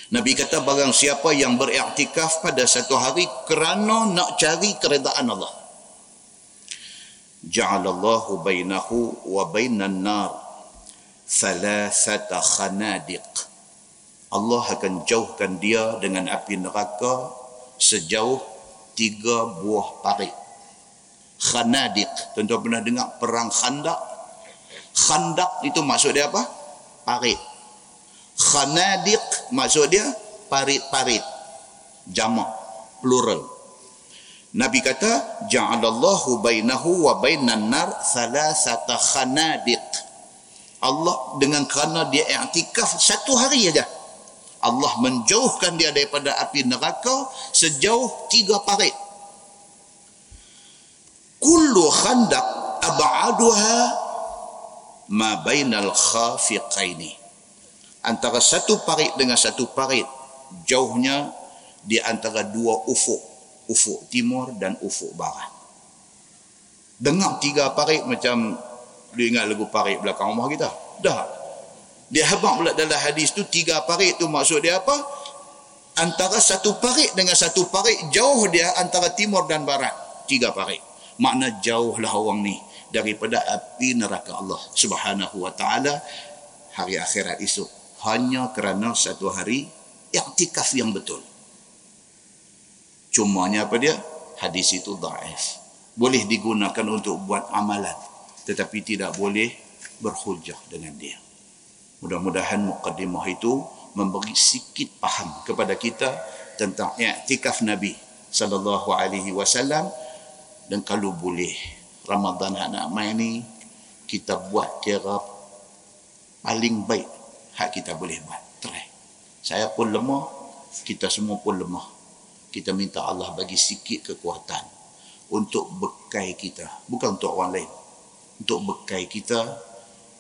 Nabi kata barang siapa yang beriktikaf pada satu hari kerana nak cari keredaan Allah. Ja'alallahu bainahu wa bainan nar thalathata khanadiq. Allah akan jauhkan dia dengan api neraka sejauh tiga buah parit. Khanadiq. Tentu pernah dengar perang khandak. Khandak itu maksud dia apa? Parit khanadiq maksud dia parit-parit. Jamak plural. Nabi kata ja'alallahu bainahu wa bainan nar thalathata khanadiq. Allah dengan kerana dia i'tikaf satu hari saja Allah menjauhkan dia daripada api neraka sejauh tiga parit. Kullu khandaq ab'aduha ma bainal khafiqaini antara satu parit dengan satu parit jauhnya di antara dua ufuk ufuk timur dan ufuk barat. Dengar tiga parit macam lu ingat lagu parit belakang rumah kita? Dah. Dia habang pula dalam hadis tu tiga parit tu maksud dia apa? Antara satu parit dengan satu parit jauh dia antara timur dan barat. Tiga parit. Makna jauhlah orang ni daripada api neraka Allah subhanahu wa ta'ala hari akhirat esok hanya kerana satu hari iktikaf yang betul. Cumanya apa dia? Hadis itu daif. Boleh digunakan untuk buat amalan. Tetapi tidak boleh berhujah dengan dia. Mudah-mudahan muqaddimah itu memberi sikit paham kepada kita tentang iktikaf Nabi sallallahu alaihi wasallam dan kalau boleh Ramadan nak mai ni kita buat kira paling baik hak kita boleh buat. Try. Saya pun lemah, kita semua pun lemah. Kita minta Allah bagi sikit kekuatan untuk bekai kita, bukan untuk orang lain. Untuk bekai kita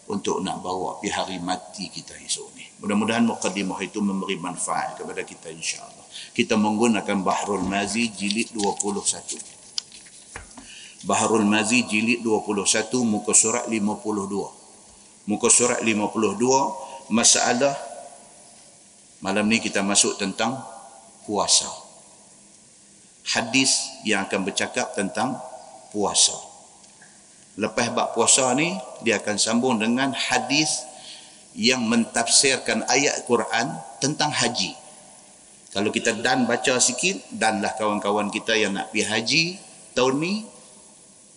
untuk nak bawa pi hari mati kita esok ni. Mudah-mudahan mukadimah itu memberi manfaat kepada kita insya-Allah. Kita menggunakan Bahrul Mazi jilid 21. Bahrul Mazi jilid 21 muka surat 52. Muka surat 52 masalah Malam ni kita masuk tentang puasa. Hadis yang akan bercakap tentang puasa. Lepas bab puasa ni, dia akan sambung dengan hadis yang mentafsirkan ayat Quran tentang haji. Kalau kita dan baca sikit, danlah kawan-kawan kita yang nak pergi haji tahun ni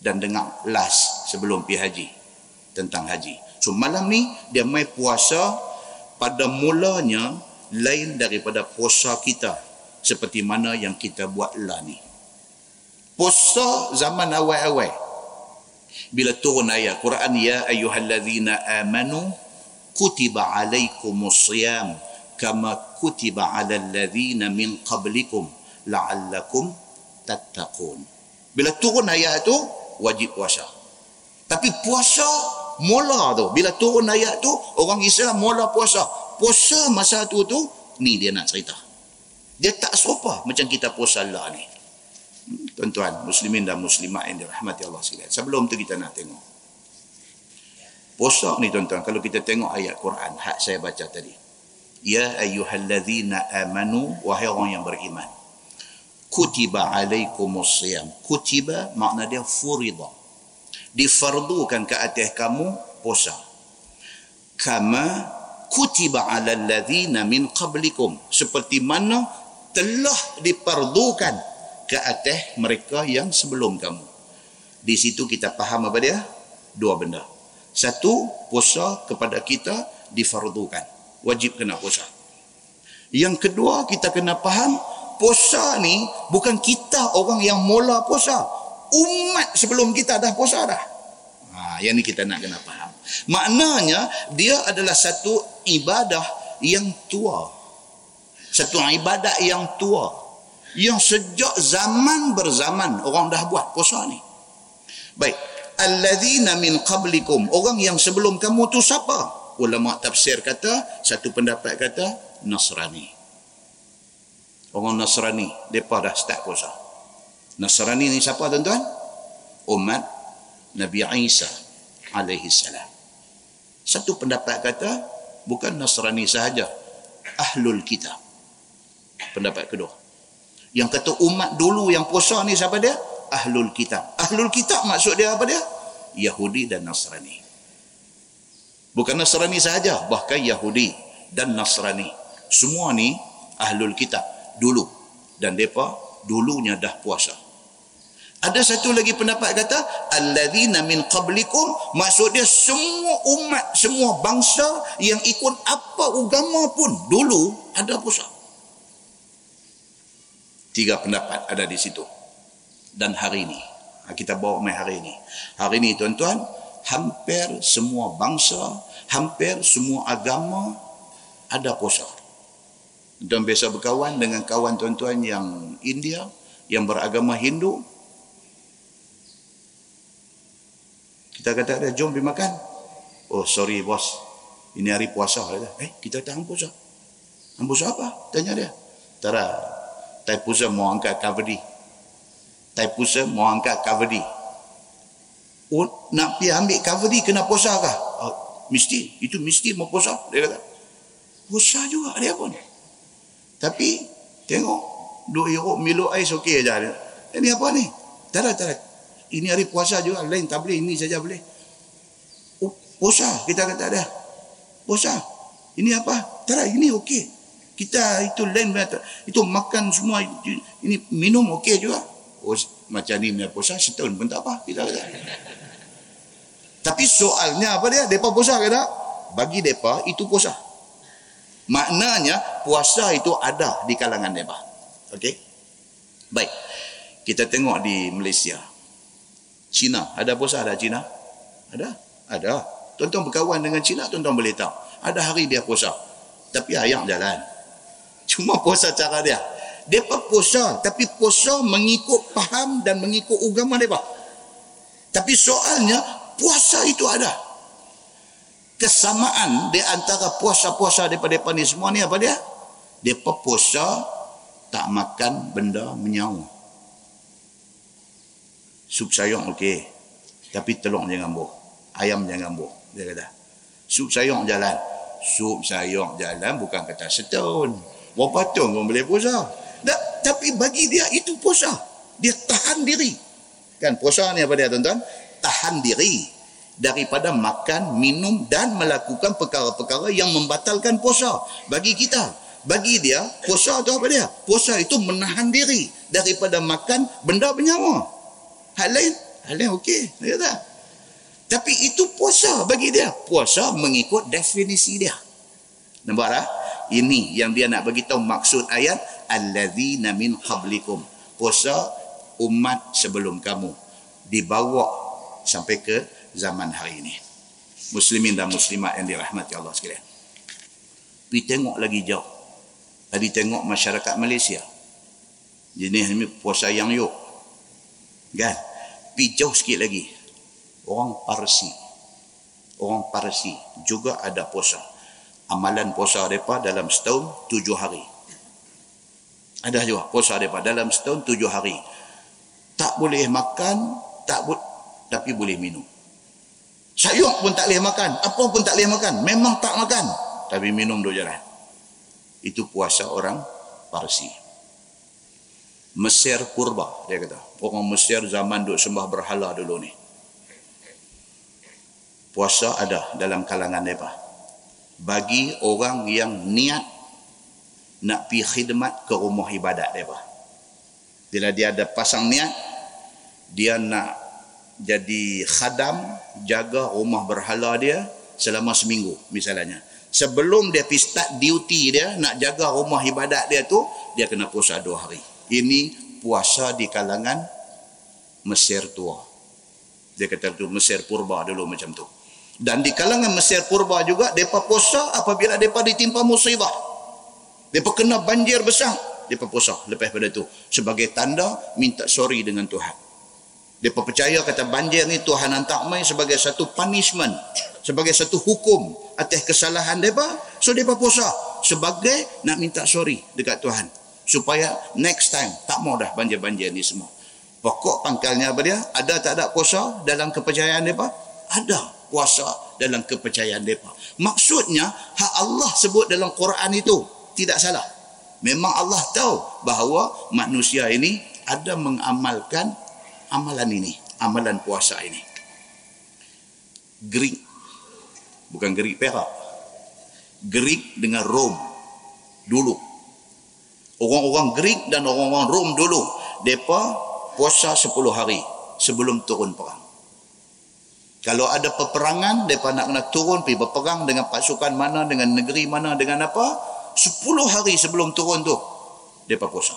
dan dengar last sebelum pergi haji tentang haji. So malam ni dia mai puasa pada mulanya lain daripada puasa kita seperti mana yang kita buat lah ni. Puasa zaman awal-awal bila turun ayat Quran ya ayyuhallazina amanu kutiba alaikumus siyam kama kutiba alal ladzina min qablikum la'allakum tattaqun. Bila turun ayat tu wajib puasa. Tapi puasa mula tu bila turun ayat tu orang Islam mula puasa. Puasa masa tu tu ni dia nak cerita. Dia tak serupa macam kita puasa lah ni. Tuan-tuan, muslimin dan muslimat yang dirahmati Allah sekalian. Sebelum tu kita nak tengok. Puasa ni tuan-tuan, kalau kita tengok ayat Quran, hak saya baca tadi. Ya ayyuhalladzina amanu, wahai orang yang beriman. Kutiba alaikumus siyam. Kutiba makna dia furida. Difardukan ke atas kamu puasa. Kama kutiba ala alladhina min qablikum. Seperti mana telah diperdukan ke atas mereka yang sebelum kamu. Di situ kita faham apa dia? Dua benda. Satu, puasa kepada kita difardukan. Wajib kena puasa. Yang kedua, kita kena faham puasa ni bukan kita orang yang mula puasa. Umat sebelum kita dah puasa dah. Ha, yang ni kita nak kena faham. Maknanya, dia adalah satu ibadah yang tua. Satu ibadat yang tua. Yang sejak zaman berzaman orang dah buat puasa ni. Baik. Alladzina min qablikum. Orang yang sebelum kamu tu siapa? Ulama tafsir kata satu pendapat kata nasrani. Orang nasrani depa dah start puasa nasrani ni siapa tuan-tuan? Umat nabi Isa alaihi salam. Satu pendapat kata bukan nasrani sahaja ahlul kitab. Pendapat kedua. Yang kata umat dulu yang puasa ni siapa dia? Ahlul kitab. Ahlul kitab maksud dia apa dia? Yahudi dan Nasrani. Bukan Nasrani sahaja bahkan Yahudi dan Nasrani. Semua ni ahlul kitab dulu. Dan mereka dulunya dah puasa ada satu lagi pendapat kata alladzina min qablikum maksud dia semua umat semua bangsa yang ikut apa agama pun dulu ada puasa Tiga pendapat ada di situ. Dan hari ini, ha, kita bawa mai hari ini. Hari ini tuan-tuan, hampir semua bangsa, hampir semua agama ada puasa. Dan biasa berkawan dengan kawan tuan-tuan yang India, yang beragama Hindu. Kita kata dia, jom pergi makan. Oh sorry bos, ini hari puasa. Eh kita tak puasa. Puasa apa? Tanya dia. Tara, Taipusa mau angkat kavadi. Taipusa mau angkat kavadi. Oh, nak pergi ambil kavadi kena puasa kah? Oh, mesti. Itu mesti mau puasa. Dia kata. Puasa juga dia pun. Tapi tengok. Duk iruk milu ais okey aja. Ini apa ni? Tak ada. Ini hari puasa juga. Lain tak boleh. Ini saja boleh. Oh, puasa. Kita kata ada. Puasa. Ini apa? Tak ada. Ini okey kita itu lain itu makan semua ini minum okey juga oh, macam ni punya puasa setahun pun tak apa kita kata tapi soalnya apa dia depa puasa ke tak bagi depa itu puasa maknanya puasa itu ada di kalangan depa okey baik kita tengok di Malaysia Cina ada puasa ada Cina ada ada tuan-tuan berkawan dengan Cina tuan-tuan boleh tahu ada hari dia puasa tapi ayam jalan Cuma puasa cara dia. Dia puasa. Tapi puasa mengikut faham dan mengikut agama dia. Tapi soalnya, puasa itu ada. Kesamaan di antara puasa-puasa daripada mereka ni semua ni apa dia? Dia puasa tak makan benda menyau. Sup sayur okey. Tapi telur jangan buh. Ayam jangan buh. Dia kata. Sup sayur jalan. sup sayur jalan bukan kata setahun. Berapa tahun pun boleh puasa. Tak, tapi bagi dia itu puasa. Dia tahan diri. Kan puasa ni apa dia tuan-tuan? Tahan diri daripada makan, minum dan melakukan perkara-perkara yang membatalkan puasa. Bagi kita, bagi dia, puasa itu apa dia? Puasa itu menahan diri daripada makan benda bernyawa. Hal lain, hal lain okey. Dia kata, tapi itu puasa bagi dia. Puasa mengikut definisi dia. Nampak tak? Ini yang dia nak bagi tahu maksud ayat alladzina min qablikum. Puasa umat sebelum kamu dibawa sampai ke zaman hari ini. Muslimin dan muslimat yang dirahmati Allah sekalian. Pergi tengok lagi jauh. Tadi tengok masyarakat Malaysia. Jenis ini puasa yang yuk. Kan? Pergi jauh sikit lagi orang Parsi. Orang Parsi juga ada puasa. Amalan puasa mereka dalam setahun tujuh hari. Ada juga puasa mereka dalam setahun tujuh hari. Tak boleh makan, tak bu tapi boleh minum. Sayur pun tak boleh makan, apa pun tak boleh makan. Memang tak makan, tapi minum dua jalan. Itu puasa orang Parsi. Mesir purba, dia kata. Orang Mesir zaman duk sembah berhala dulu ni. Puasa ada dalam kalangan mereka. Bagi orang yang niat nak pi khidmat ke rumah ibadat mereka. Bila dia ada pasang niat dia nak jadi khadam jaga rumah berhala dia selama seminggu misalnya. Sebelum dia pi start duty dia nak jaga rumah ibadat dia tu dia kena puasa dua hari. Ini puasa di kalangan Mesir tua dia kata tu Mesir purba dulu macam tu dan di kalangan Mesir purba juga, mereka puasa apabila mereka ditimpa musibah. Mereka kena banjir besar, mereka puasa lepas pada itu. Sebagai tanda, minta sorry dengan Tuhan. Mereka percaya kata banjir ni Tuhan hantar mai sebagai satu punishment. Sebagai satu hukum atas kesalahan mereka. So mereka puasa sebagai nak minta sorry dekat Tuhan. Supaya next time tak mau dah banjir-banjir ni semua. Pokok pangkalnya apa dia? Ada tak ada puasa dalam kepercayaan mereka? Ada puasa dalam kepercayaan mereka. Maksudnya, hak Allah sebut dalam Quran itu tidak salah. Memang Allah tahu bahawa manusia ini ada mengamalkan amalan ini, amalan puasa ini. Greek, bukan Greek Perak. Greek dengan Rom dulu. Orang-orang Greek dan orang-orang Rom dulu, mereka puasa 10 hari sebelum turun perang. Kalau ada peperangan, mereka nak kena turun pergi berperang dengan pasukan mana, dengan negeri mana, dengan apa. Sepuluh hari sebelum turun tu, mereka puasa.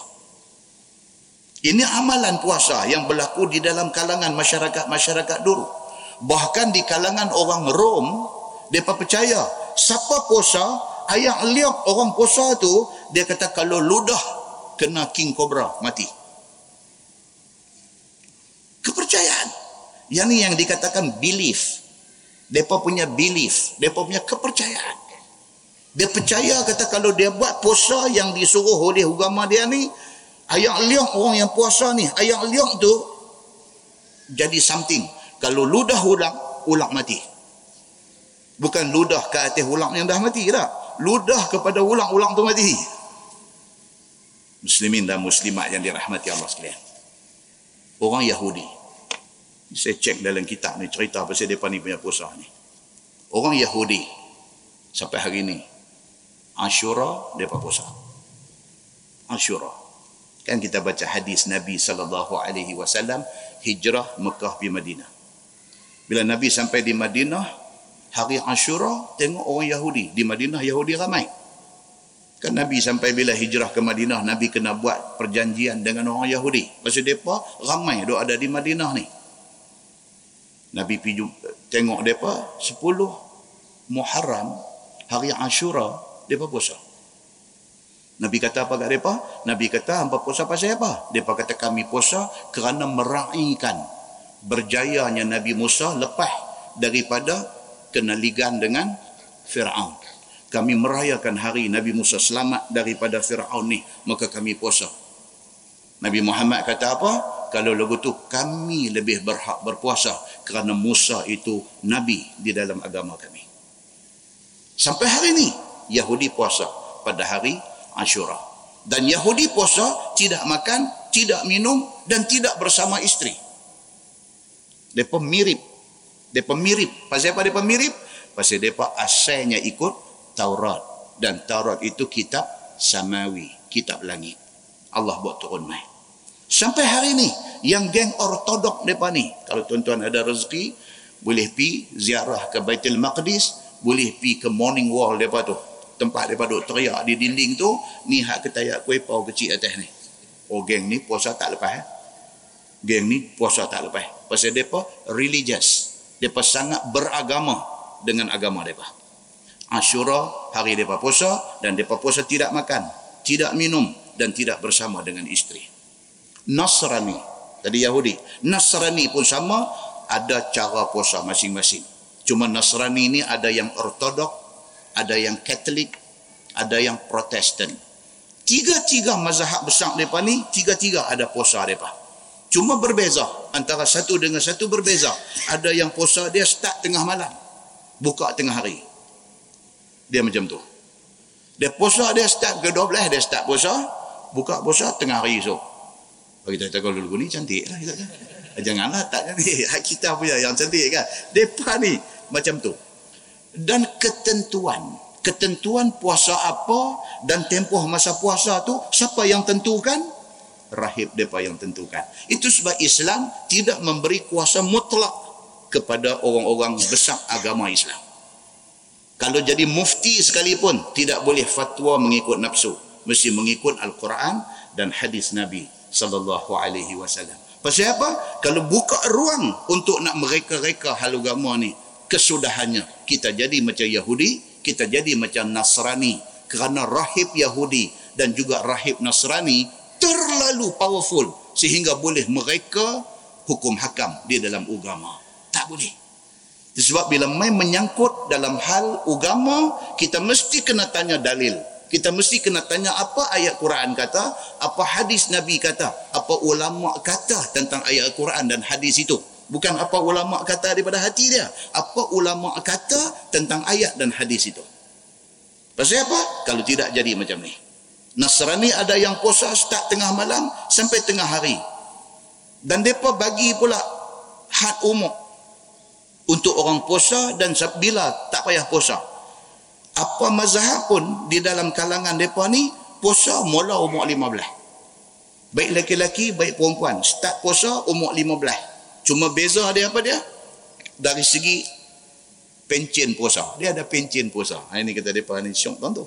Ini amalan puasa yang berlaku di dalam kalangan masyarakat-masyarakat dulu. Bahkan di kalangan orang Rom, mereka percaya, siapa puasa, ayah liak orang puasa tu, dia kata kalau ludah kena king cobra, mati. Kepercayaan. Yang ni yang dikatakan belief. Mereka punya belief. Mereka punya kepercayaan. Dia percaya kata kalau dia buat puasa yang disuruh oleh agama dia ni, ayat liang orang yang puasa ni, ayat liang tu jadi something. Kalau ludah ulang, ulang mati. Bukan ludah ke atas ulang yang dah mati tak? Ludah kepada ulang-ulang tu mati. Muslimin dan muslimat yang dirahmati Allah sekalian. Orang Yahudi. Saya cek dalam kitab ni cerita pasal depa ni punya puasa ni. Orang Yahudi sampai hari ni Ashura depa puasa. Ashura. Kan kita baca hadis Nabi sallallahu alaihi wasallam hijrah Mekah pergi Madinah. Bila Nabi sampai di Madinah hari Ashura tengok orang Yahudi. Di Madinah Yahudi ramai. Kan Nabi sampai bila hijrah ke Madinah Nabi kena buat perjanjian dengan orang Yahudi. Pasal depa ramai dok ada di Madinah ni. Nabi pergi tengok mereka 10 Muharram hari Ashura mereka puasa. Nabi kata apa kat mereka? Nabi kata hampa puasa pasal apa? Mereka kata kami puasa kerana meraihkan berjayanya Nabi Musa lepas daripada kena ligan dengan Fir'aun. Kami merayakan hari Nabi Musa selamat daripada Fir'aun ni. Maka kami puasa. Nabi Muhammad kata apa? kalau lagu tu kami lebih berhak berpuasa kerana Musa itu nabi di dalam agama kami. Sampai hari ini Yahudi puasa pada hari Ashura. Dan Yahudi puasa tidak makan, tidak minum dan tidak bersama isteri. Mereka mirip. Mereka mirip. Pasal apa mereka mirip? Pasal mereka asalnya ikut Taurat. Dan Taurat itu kitab samawi. Kitab langit. Allah buat turun main. Sampai hari ini, yang geng ortodok mereka ni, kalau tuan-tuan ada rezeki, boleh pi ziarah ke Baitul Maqdis, boleh pi ke morning wall mereka tu tempat dia duduk teriak di dinding tu ni hak ketayak kuih pau kecil atas ni oh geng ni puasa tak lepas eh? geng ni puasa tak lepas pasal mereka religious mereka sangat beragama dengan agama mereka Ashura hari mereka puasa dan mereka puasa tidak makan tidak minum dan tidak bersama dengan isteri Nasrani tadi Yahudi Nasrani pun sama ada cara puasa masing-masing cuma Nasrani ini ada yang ortodok ada yang Katolik, ada yang Protestan. Tiga-tiga mazhab besar mereka ni, tiga-tiga ada puasa mereka. Cuma berbeza. Antara satu dengan satu berbeza. Ada yang puasa dia start tengah malam. Buka tengah hari. Dia macam tu. Dia puasa dia start ke 12, dia start puasa. Buka puasa tengah hari esok. Bagi kita kata dulu ni cantik lah. Janganlah tak cantik. Kita punya yang cantik kan. Mereka ni macam tu dan ketentuan ketentuan puasa apa dan tempoh masa puasa tu siapa yang tentukan rahib depa yang tentukan. Itu sebab Islam tidak memberi kuasa mutlak kepada orang-orang besar agama Islam. Kalau jadi mufti sekalipun tidak boleh fatwa mengikut nafsu. Mesti mengikut al-Quran dan hadis Nabi sallallahu alaihi wasallam. Pasal apa? Kalau buka ruang untuk nak mereka-reka hal agama ni kesudahannya kita jadi macam Yahudi kita jadi macam Nasrani. Kerana rahib Yahudi dan juga rahib Nasrani terlalu powerful sehingga boleh mereka hukum hakam di dalam agama tak boleh sebab bila main menyangkut dalam hal agama kita mesti kena tanya dalil kita mesti kena tanya apa ayat Quran kata apa hadis Nabi kata apa ulama kata tentang ayat Quran dan hadis itu Bukan apa ulama kata daripada hati dia. Apa ulama kata tentang ayat dan hadis itu. Pasal apa? Kalau tidak jadi macam ni. Nasrani ada yang puasa start tengah malam sampai tengah hari. Dan mereka bagi pula had umur untuk orang puasa dan bila tak payah puasa. Apa mazhab pun di dalam kalangan mereka ni puasa mula umur 15. Baik lelaki-lelaki, baik perempuan. Start puasa umur 15. Cuma beza dia apa dia? Dari segi pencen puasa. Dia ada pencen puasa. Ini kata dia ni syok tuan tu.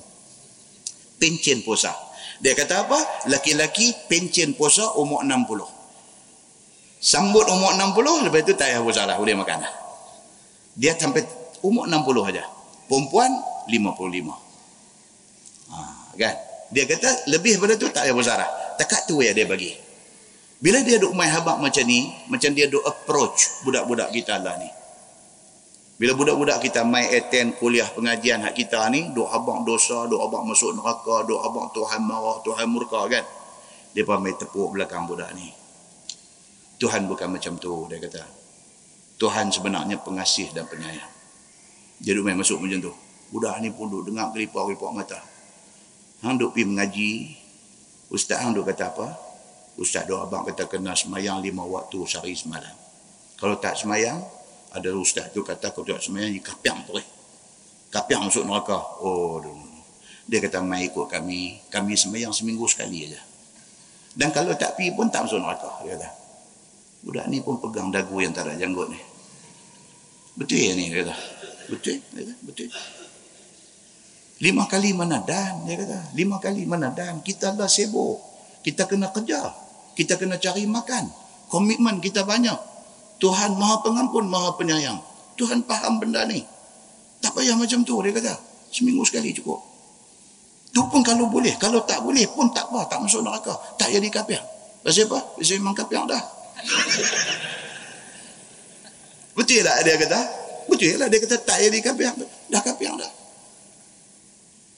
Pencen puasa. Dia kata apa? Laki-laki pencen puasa umur 60. Sambut umur 60, lepas itu tak payah puasa lah. Boleh makan lah. Dia sampai umur 60 saja. Perempuan 55. Ha, kan? Dia kata lebih daripada tu tak payah puasa lah. Takat tu ya dia bagi. Bila dia duk main habak macam ni, macam dia duk approach budak-budak kita lah ni. Bila budak-budak kita main attend kuliah pengajian hak kita ni, duk habak dosa, duk habak masuk neraka, duk habak Tuhan marah, Tuhan murka kan. Dia pun main tepuk belakang budak ni. Tuhan bukan macam tu, dia kata. Tuhan sebenarnya pengasih dan penyayang. Dia duk main masuk macam tu. Budak ni pun duk dengar kelipau-kelipau mata. Hang duk pergi mengaji, Ustaz hang duk kata apa? Ustaz doa abang kata kena semayang lima waktu sehari semalam. Kalau tak semayang, ada ustaz tu kata kalau tak semayang, dia kapiang tu eh. Kapiang masuk neraka. Oh, dia kata mai ikut kami. Kami semayang seminggu sekali aja. Dan kalau tak pi pun tak masuk neraka. Dia kata. Budak ni pun pegang dagu yang tak ada janggut ni. Betul ya ni? Dia kata. Betul? Dia kata. Betul. Lima kali mana dan? Dia kata. Lima kali mana dan? Kita lah sibuk. Kita kena kerja kita kena cari makan. Komitmen kita banyak. Tuhan maha pengampun, maha penyayang. Tuhan faham benda ni. Tak payah macam tu, dia kata. Seminggu sekali cukup. Tu pun kalau boleh. Kalau tak boleh pun tak apa. Tak masuk neraka. Tak jadi kapiang. Pasal apa? Pasal memang kapiang dah. Betul tak dia kata? Betul lah dia kata tak jadi kapiang. Dah kapiang dah.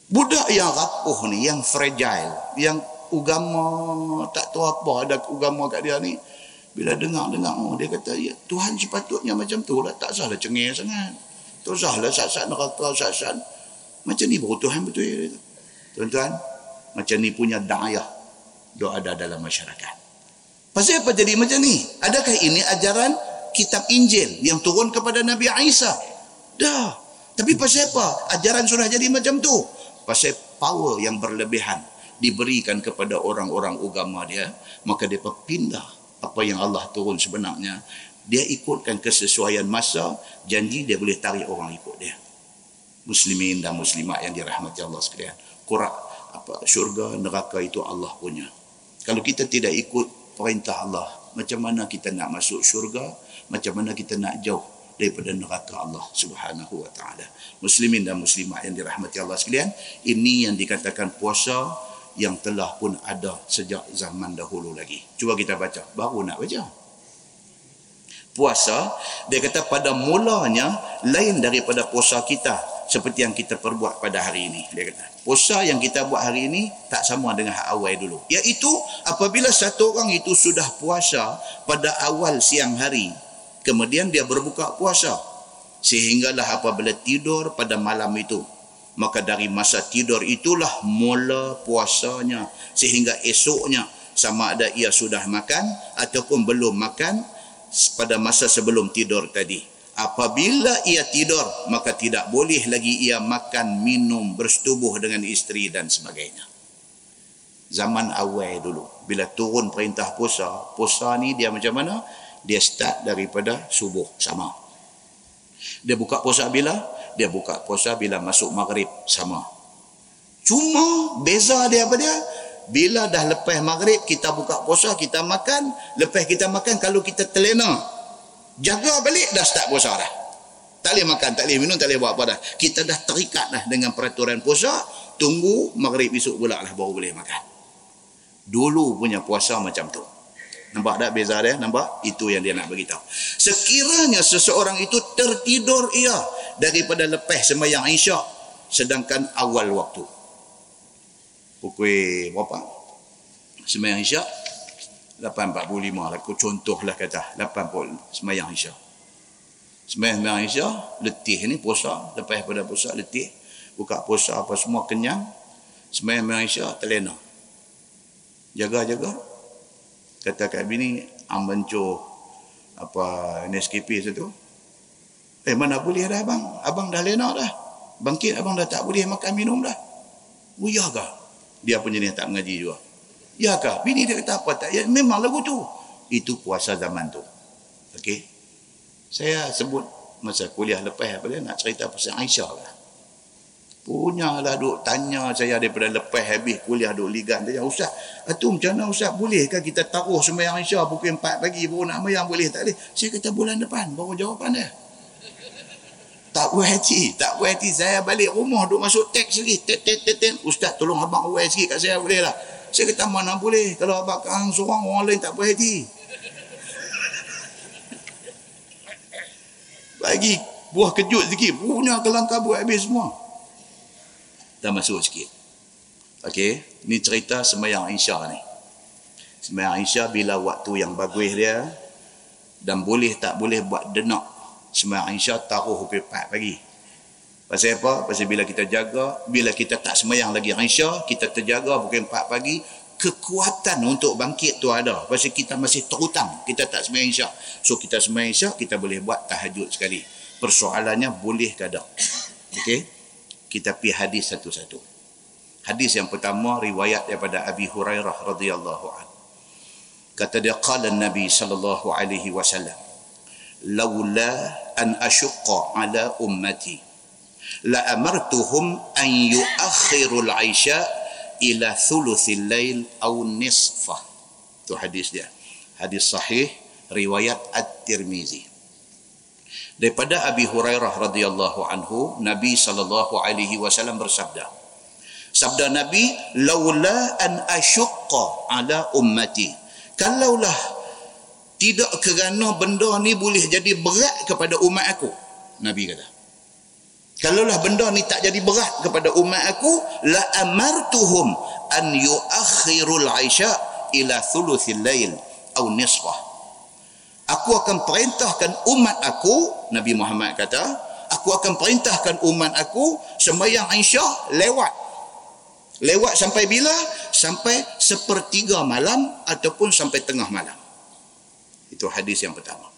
Budak yang rapuh ni, yang fragile, yang agama tak tahu apa ada agama kat dia ni bila dengar-dengar oh, dia kata ya Tuhan sepatutnya macam tu lah tak salah cengih sangat tak salah sat-sat neraka sat-sat Macam ni baru Tuhan betul ya. Tuan-tuan, macam ni punya da'ayah doa ada dalam masyarakat. Pasal apa jadi macam ni? Adakah ini ajaran kitab Injil yang turun kepada Nabi Isa? Dah. Tapi pasal apa? Ajaran sudah jadi macam tu. Pasal power yang berlebihan diberikan kepada orang-orang agama dia, maka dia pindah apa yang Allah turun sebenarnya. Dia ikutkan kesesuaian masa, janji dia boleh tarik orang ikut dia. Muslimin dan muslimat yang dirahmati Allah sekalian. Kurak apa syurga neraka itu Allah punya. Kalau kita tidak ikut perintah Allah, macam mana kita nak masuk syurga? Macam mana kita nak jauh daripada neraka Allah Subhanahu wa taala. Muslimin dan muslimat yang dirahmati Allah sekalian, ini yang dikatakan puasa yang telah pun ada sejak zaman dahulu lagi. Cuba kita baca, baru nak baca. Puasa, dia kata pada mulanya lain daripada puasa kita seperti yang kita perbuat pada hari ini. Dia kata, puasa yang kita buat hari ini tak sama dengan awal dulu. Iaitu apabila satu orang itu sudah puasa pada awal siang hari, kemudian dia berbuka puasa. Sehinggalah apabila tidur pada malam itu, maka dari masa tidur itulah mula puasanya. Sehingga esoknya sama ada ia sudah makan ataupun belum makan pada masa sebelum tidur tadi. Apabila ia tidur maka tidak boleh lagi ia makan minum bersetubuh dengan isteri dan sebagainya. Zaman awal dulu. Bila turun perintah puasa puasa ni dia macam mana? Dia start daripada subuh sama. Dia buka puasa bila dia buka puasa bila masuk maghrib sama. Cuma beza dia apa dia? Bila dah lepas maghrib kita buka puasa kita makan. Lepas kita makan kalau kita terlena jaga balik dah start puasa dah. Tak boleh makan tak boleh minum tak boleh buat apa dah. Kita dah terikat dah dengan peraturan puasa tunggu maghrib esok pula lah baru boleh makan. Dulu punya puasa macam tu Nampak tak beza dia? Nampak? Itu yang dia nak beritahu. Sekiranya seseorang itu tertidur ia daripada lepas semayang isyak sedangkan awal waktu. Pukul berapa? Semayang isyak 8.45 lah. Contohlah kata 8 semayang isyak. Semayang isyak, letih ni puasa. Lepas pada puasa, letih. Buka puasa apa semua kenyang. Semayang isyak, terlena. Jaga-jaga kata kat bini am benco apa NSKP satu eh mana boleh dah abang? Abang dah lena dah. Bangkit abang dah tak boleh makan minum dah. Oh ya ke dia pun jenis tak mengaji juga. Ya ke bini dia kata apa? Tak ya memang lagu tu. Itu puasa zaman tu. Okey. Saya sebut masa kuliah lepas apa dia nak cerita pasal Aisyah lah Punyalah duk tanya saya daripada lepas habis kuliah duk ligan. Dia Ustaz, itu macam mana Ustaz? Bolehkah kita taruh sembahyang Isya pukul 4 pagi baru nak mayang boleh? Tak boleh. Saya kata bulan depan baru jawapan dia. Tak buat hati. Tak buat hati. Saya balik rumah duk masuk teks lagi. Tet, tet, tet, tet. Ustaz tolong abang awal sikit kat saya boleh lah. Saya kata mana boleh. Kalau abang kang seorang orang lain tak buat hati. Bagi buah kejut sikit. Punya kelangkah buat habis semua dah masuk sikit. Okey, ni cerita semayang Isya ni. Semayang Isya bila waktu yang bagus dia dan boleh tak boleh buat denak semayang Isya taruh pukul 4 pagi. Pasal apa? Pasal bila kita jaga, bila kita tak semayang lagi Isya, kita terjaga pukul 4 pagi, kekuatan untuk bangkit tu ada. Pasal kita masih terutang, kita tak semayang Isya. So kita semayang Isya, kita boleh buat tahajud sekali. Persoalannya boleh ke tak? Okey? Kita pi hadis satu-satu. Hadis yang pertama riwayat daripada Abi Hurairah radhiyallahu anhu. Kata dia qala Nabi sallallahu alaihi wasallam, "Laula an ashqa ala ummati la amartuhum an yuakhiru al-'isha ila thuluthil lail aw nisfa." Itu hadis dia. Hadis sahih riwayat At-Tirmizi daripada Abi Hurairah radhiyallahu anhu Nabi sallallahu alaihi wasallam bersabda sabda Nabi laula an asyqa ala ummati kalaulah tidak kerana benda ni boleh jadi berat kepada umat aku Nabi kata. Kalaulah benda ni tak jadi berat kepada umat aku la amartuhum an yuakhirul aisha ila thuluthil lail atau nisfah aku akan perintahkan umat aku Nabi Muhammad kata Aku akan perintahkan umat aku sembahyang Aisyah lewat. Lewat sampai bila? Sampai sepertiga malam ataupun sampai tengah malam. Itu hadis yang pertama.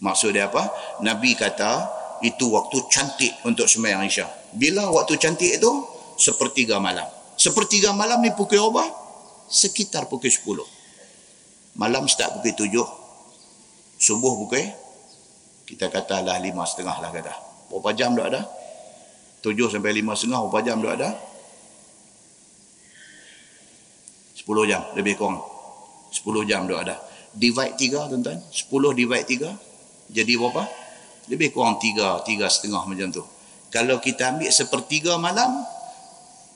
Maksud dia apa? Nabi kata itu waktu cantik untuk sembahyang Aisyah. Bila waktu cantik itu? Sepertiga malam. Sepertiga malam ni pukul apa? Sekitar pukul 10. Malam start pukul 7. Subuh pukul kita katalah lima setengah lah kata. Berapa jam dah ada? Tujuh sampai lima setengah, berapa jam dah ada? Sepuluh jam, lebih kurang. Sepuluh jam dah ada. Divide tiga, tuan-tuan. Sepuluh divide tiga. Jadi berapa? Lebih kurang tiga, tiga setengah macam tu. Kalau kita ambil sepertiga malam,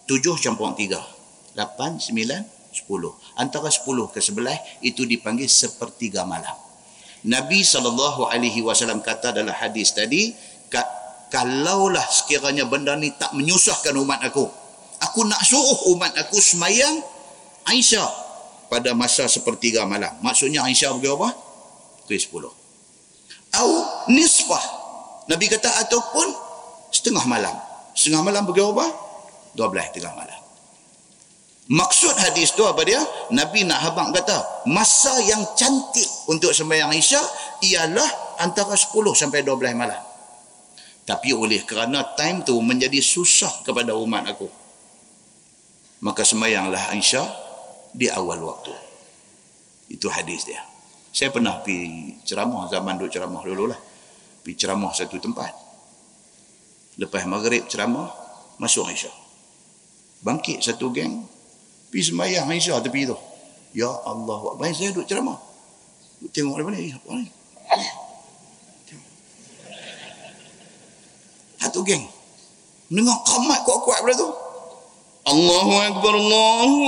tujuh campur tiga. Lapan, sembilan, sepuluh. Antara sepuluh ke sebelah, itu dipanggil sepertiga malam. Nabi SAW kata dalam hadis tadi, kalaulah sekiranya benda ni tak menyusahkan umat aku, aku nak suruh umat aku semayang Aisyah pada masa sepertiga malam. Maksudnya Aisyah pergi apa? Pukul sepuluh. Au nisfah. Nabi kata ataupun setengah malam. Setengah malam pergi apa? Dua belah tengah malam. Maksud hadis tu apa dia? Nabi nak habang kata, masa yang cantik untuk sembahyang Isyak ialah antara 10 sampai 12 malam. Tapi oleh kerana time tu menjadi susah kepada umat aku. Maka sembahyanglah Isyak di awal waktu. Itu hadis dia. Saya pernah pergi ceramah zaman duduk ceramah dulu lah. Pergi ceramah satu tempat. Lepas maghrib ceramah, masuk Aisyah. Bangkit satu geng, Pergi sembahyang Aisyah tepi tu. Ya Allah. Baik saya duduk ceramah. Tengok apa ni? Apa ni? Satu geng. Dengar kamat kuat-kuat pada tu. Allahu Akbar, Allahu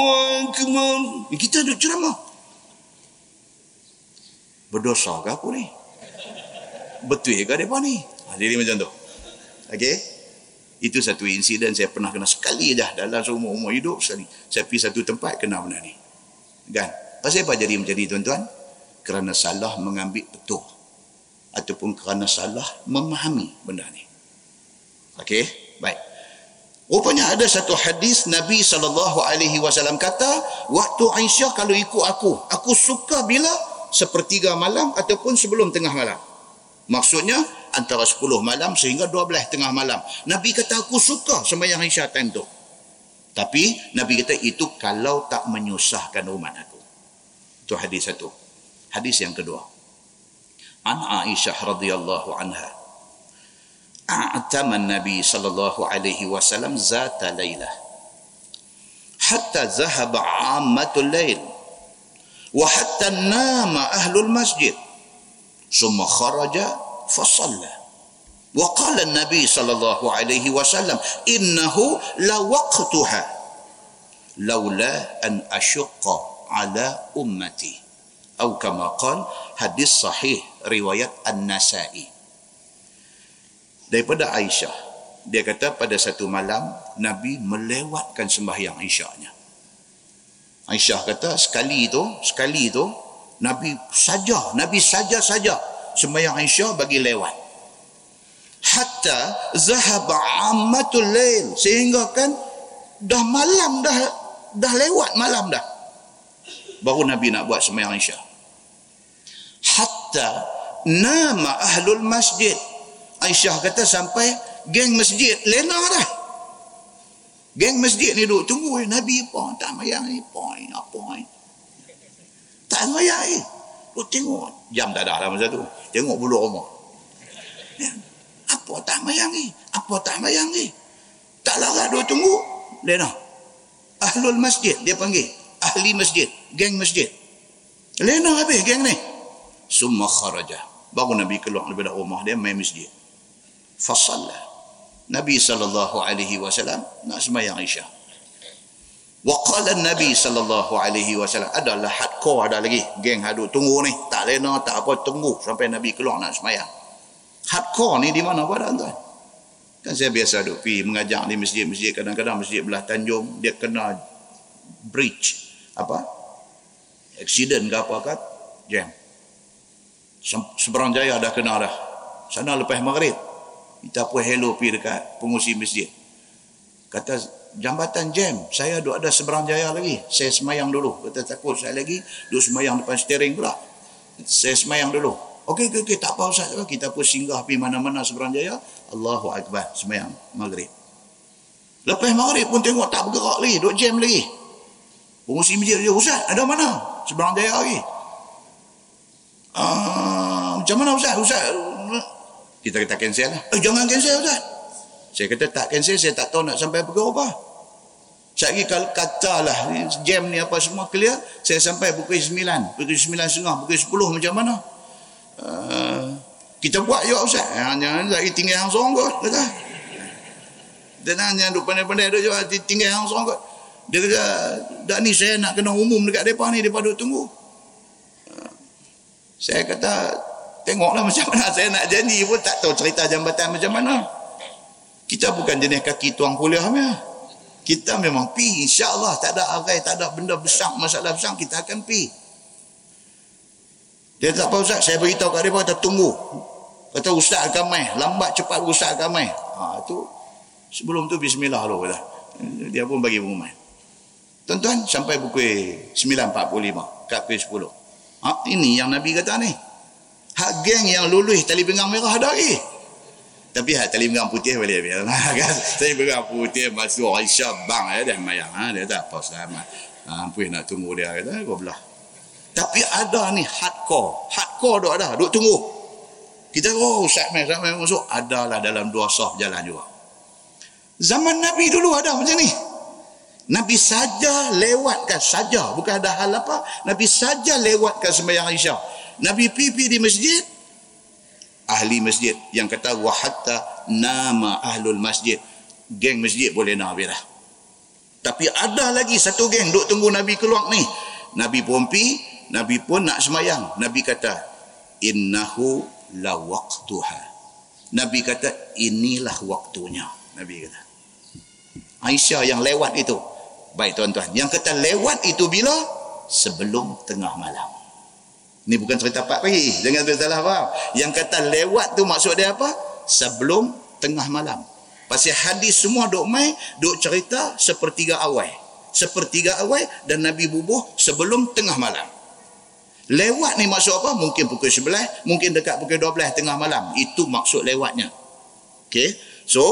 Akbar. Kita duduk ceramah. Berdosa ke aku ni? Betul ke mereka ni? Ha, jadi macam tu. Okey? Itu satu insiden saya pernah kena sekali dah dalam seumur umur hidup sekali. Saya pergi satu tempat kena benda ni. Kan? Pasal apa jadi macam ni tuan-tuan? Kerana salah mengambil betul. Ataupun kerana salah memahami benda ni. Okey? Baik. Rupanya ada satu hadis Nabi SAW kata, waktu Aisyah kalau ikut aku, aku suka bila sepertiga malam ataupun sebelum tengah malam. Maksudnya, antara 10 malam sehingga 12 tengah malam. Nabi kata aku suka sembahyang Isya time tu. Tapi Nabi kata itu kalau tak menyusahkan umat aku. Itu hadis satu. Hadis yang kedua. An Aisyah radhiyallahu anha. A'tama Nabi sallallahu alaihi wasallam zata lailah. Hatta zahaba 'ammatul lail. Wa hatta nama ahlul masjid. Summa kharaja فصلى وقال النبي صلى الله عليه وسلم إنه لوقتها لولا أن أشق على أمتي أو كما قال hadis sahih riwayat An-Nasai daripada Aisyah dia kata pada satu malam Nabi melewatkan sembahyang Aisyahnya Aisyah kata sekali itu sekali itu Nabi saja Nabi saja saja sembahyang Aisyah bagi lewat. Hatta zahaba ammatul lail. Sehingga kan dah malam dah dah lewat malam dah. Baru Nabi nak buat sembahyang Aisyah. Hatta nama ahlul masjid. Aisyah kata sampai geng masjid lena dah. Geng masjid ni duduk tunggu Nabi apa tak mayang ni point apa ni tak mayang ni. Lu tengok. Jam tak ada lah masa tu. Tengok bulu rumah. Ya. Apa tak mayang ni? Apa tak mayang ni? Tak larat dua tunggu. Lena. Ahlul masjid. Dia panggil. Ahli masjid. Geng masjid. Lena habis geng ni. Summa kharaja. Baru Nabi keluar daripada rumah dia main masjid. Fasallah. Nabi SAW nak semayang Aisyah. Waqala Nabi sallallahu alaihi wasallam adalah hardcore ada lagi geng hadut tunggu ni tak lena tak apa tunggu sampai Nabi keluar nak sembahyang. Hardcore ni di mana pada tuan? Kan saya biasa duk pi mengajar di masjid-masjid kadang-kadang masjid belah Tanjung dia kena breach apa? Accident ke apa kan? Jam. Seberang jaya dah kena dah. Sana lepas maghrib. Kita pun hello pergi dekat pengusi masjid. Kata jambatan jam. Saya duduk ada seberang jaya lagi. Saya semayang dulu. Kata takut saya lagi. Duduk semayang depan steering pula. Saya semayang dulu. Okey, okey, okey. Tak apa Ustaz. Kita pun singgah pergi mana-mana seberang jaya. Allahu Akbar. Semayang maghrib. Lepas maghrib pun tengok tak bergerak lagi. Duduk jam lagi. Pengusi masjid dia. Ustaz, ada mana? Seberang jaya lagi. Uh, macam mana Ustaz? Ustaz. Kita kata cancel lah. Eh, jangan cancel Ustaz. Saya kata tak cancel, saya tak tahu nak sampai pukul apa. Saya kalau katalah jam ni apa semua clear, saya sampai pukul 9, pukul 9 setengah, pukul 10 macam mana. Uh, kita buat juga Ustaz. Hanya lagi tinggal yang seorang kot. Kata. Dan hanya duduk pandai-pandai duduk juga tinggal yang seorang kot. Dia kata, dah ni saya nak kena umum dekat mereka ni, mereka duduk tunggu. Uh, saya kata, tengoklah macam mana saya nak janji pun tak tahu cerita jambatan macam mana. Kita bukan jenis kaki tuang kuliah ya. Kita memang pi insya-Allah tak ada arai, tak ada benda besar, masalah besar kita akan pi. Dia tak apa ustaz, saya beritahu kat dia kata tunggu. Kata ustaz akan mai, lambat cepat ustaz akan mai. Ha tu sebelum tu bismillah dulu kata. Dia pun bagi pengumuman. Tuan-tuan sampai pukul 9.45 kat pukul 10. Ha, ini yang Nabi kata ni. Hak geng yang lulus tali pinggang merah ada lagi. Tapi hak tali pinggang putih boleh lah kan. Tali pinggang putih masuk Aisyah bang ya dah mayang ha dia tak apa selamat. Ha ampun nak tunggu dia kata gua belah. Tapi ada ni hardcore. Hardcore dok ada, duk tunggu. Kita oh Ustaz mai sampai masuk adalah dalam dua sah jalan juga. Zaman Nabi dulu ada macam ni. Nabi saja lewatkan saja bukan ada hal apa Nabi saja lewatkan sembahyang Aisyah Nabi pipi di masjid ahli masjid yang kata wa hatta nama ahlul masjid. Geng masjid boleh nak habis dah tapi ada lagi satu geng duk tunggu Nabi keluar ni. Nabi pun pi Nabi pun nak semayang. Nabi kata innahu la waqtuha. Nabi kata inilah waktunya. Nabi kata. Aisyah yang lewat itu. Baik tuan-tuan yang kata lewat itu bila? Sebelum tengah malam ini bukan cerita Pak Pagi. Jangan salah faham. Yang kata lewat tu maksud dia apa? Sebelum tengah malam. Pasal hadis semua duk mai, duk cerita sepertiga awal. Sepertiga awal dan Nabi bubuh sebelum tengah malam. Lewat ni maksud apa? Mungkin pukul 11, mungkin dekat pukul 12 tengah malam. Itu maksud lewatnya. Okay. So,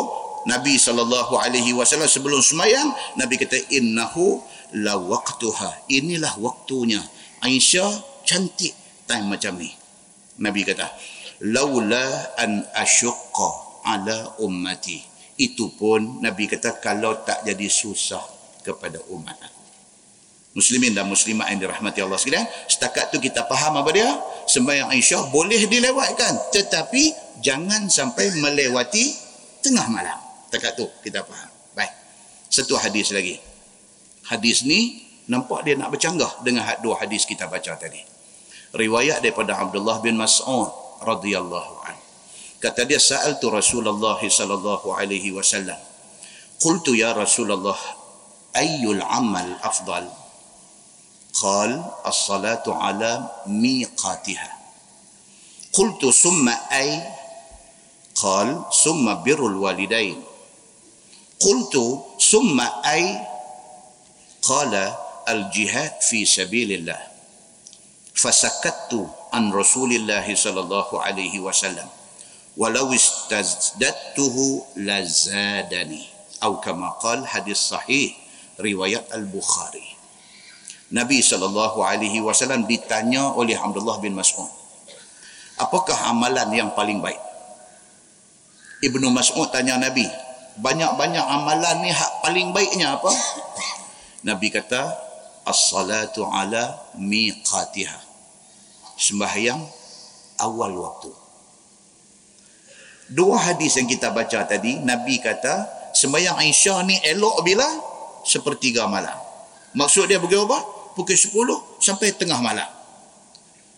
Nabi SAW sebelum semayang, Nabi kata, Innahu la waqtuha. Inilah waktunya. Aisyah cantik time macam ni. Nabi kata, laula an asyqa ala ummati. Itu pun Nabi kata kalau tak jadi susah kepada umat aku. Muslimin dan muslimat yang dirahmati Allah sekalian, setakat tu kita faham apa dia? Sembahyang Aisyah boleh dilewatkan, tetapi jangan sampai melewati tengah malam. Setakat tu kita faham. Baik. Satu hadis lagi. Hadis ni nampak dia nak bercanggah dengan dua hadis kita baca tadi riwayat daripada Abdullah bin Mas'ud radhiyallahu anhu. Kata dia sa'altu Rasulullah sallallahu alaihi wasallam. Qultu ya Rasulullah ayyul amal afdal? Qal as-salatu ala miqatiha. Qultu summa ay? Qal summa birrul walidain. Qultu summa ay? Qala al-jihad fi sabilillah fasakattu an Rasulillah sallallahu alaihi wasallam walau istazdadtuhu lazadani atau kama qal hadis sahih riwayat al-Bukhari Nabi sallallahu alaihi wasallam ditanya oleh Abdullah bin Mas'ud apakah amalan yang paling baik? Ibnu Mas'ud tanya Nabi banyak-banyak amalan ni hak paling baiknya apa? Nabi kata as-salatu ala miqatiha sembahyang awal waktu. Dua hadis yang kita baca tadi, Nabi kata sembahyang Aisyah ni elok bila sepertiga malam. Maksud dia pukul apa? Pukul 10 sampai tengah malam.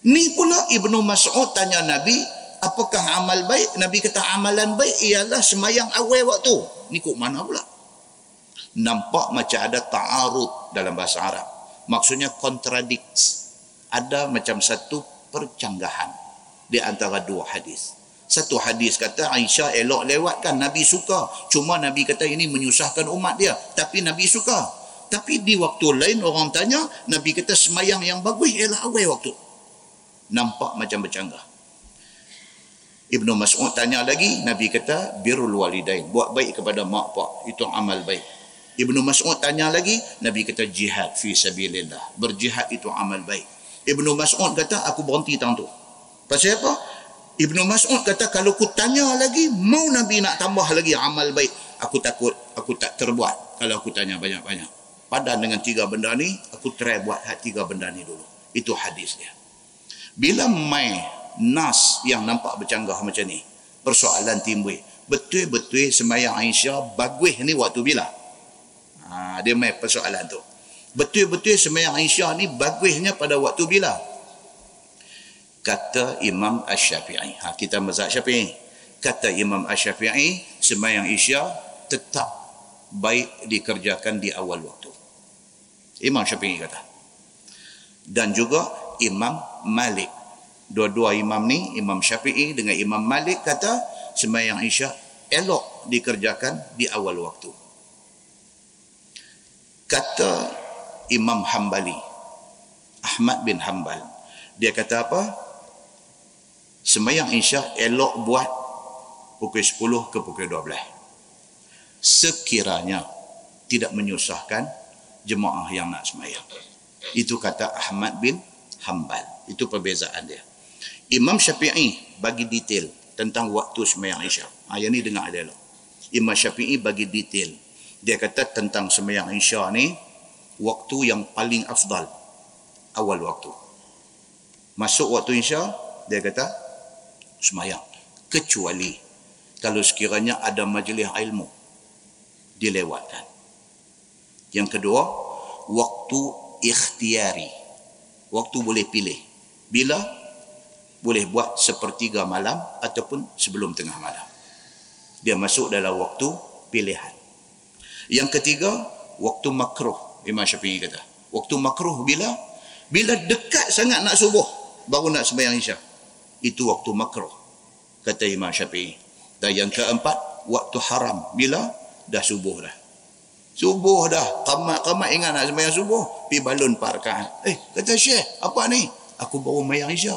Ni pula Ibnu Mas'ud tanya Nabi, apakah amal baik? Nabi kata amalan baik ialah sembahyang awal waktu. Ni kok mana pula? Nampak macam ada ta'arud dalam bahasa Arab. Maksudnya contradicts ada macam satu percanggahan di antara dua hadis. Satu hadis kata Aisyah elok lewatkan Nabi suka. Cuma Nabi kata ini menyusahkan umat dia. Tapi Nabi suka. Tapi di waktu lain orang tanya, Nabi kata semayang yang bagus ialah awal waktu. Nampak macam bercanggah. Ibnu Mas'ud tanya lagi, Nabi kata birrul walidain, buat baik kepada mak pak, itu amal baik. Ibnu Mas'ud tanya lagi, Nabi kata jihad fi sabilillah. Berjihad itu amal baik. Ibnu Mas'ud kata aku berhenti tang tu. Pasal apa? Ibnu Mas'ud kata kalau aku tanya lagi, mau Nabi nak tambah lagi amal baik, aku takut aku tak terbuat kalau aku tanya banyak-banyak. Padan dengan tiga benda ni aku try buat hat tiga benda ni dulu. Itu hadis dia. Bila mai nas yang nampak bercanggah macam ni persoalan timbul. Betul-betul semayang Aisyah bagus ni waktu bila? Ha, dia mai persoalan tu betul-betul semayang Aisyah ni bagusnya pada waktu bila kata Imam Ash-Syafi'i ha, kita mazhab Syafi'i kata Imam Ash-Syafi'i semayang Aisyah tetap baik dikerjakan di awal waktu Imam Syafi'i kata. Dan juga Imam Malik. Dua-dua imam ni, Imam Syafi'i dengan Imam Malik kata sembahyang Isya elok dikerjakan di awal waktu. Kata Imam Hambali, Ahmad bin Hambal, dia kata apa? Sembahyang Isya elok buat pukul 10 ke pukul 12. Sekiranya tidak menyusahkan jemaah yang nak semayang. Itu kata Ahmad bin Hanbal. Itu perbezaan dia. Imam Syafi'i bagi detail tentang waktu semayang Isya. Ha, yang ni dengar dia lah. Imam Syafi'i bagi detail. Dia kata tentang semayang Isya ni, waktu yang paling afdal. Awal waktu. Masuk waktu Isya, dia kata, semayang. Kecuali kalau sekiranya ada majlis ilmu, dilewatkan. Yang kedua, waktu ikhtiari. Waktu boleh pilih. Bila? Boleh buat sepertiga malam ataupun sebelum tengah malam. Dia masuk dalam waktu pilihan. Yang ketiga, waktu makruh. Imam Syafi'i kata. Waktu makruh bila? Bila dekat sangat nak subuh, baru nak sembahyang isya. Itu waktu makruh. Kata Imam Syafi'i. Dan yang keempat, waktu haram. Bila? Dah subuh dah. Subuh dah. Kamat-kamat ingat nak sembahyang subuh. Pi balon parkan. Eh, kata Syekh, apa ni? Aku baru mayang Isya.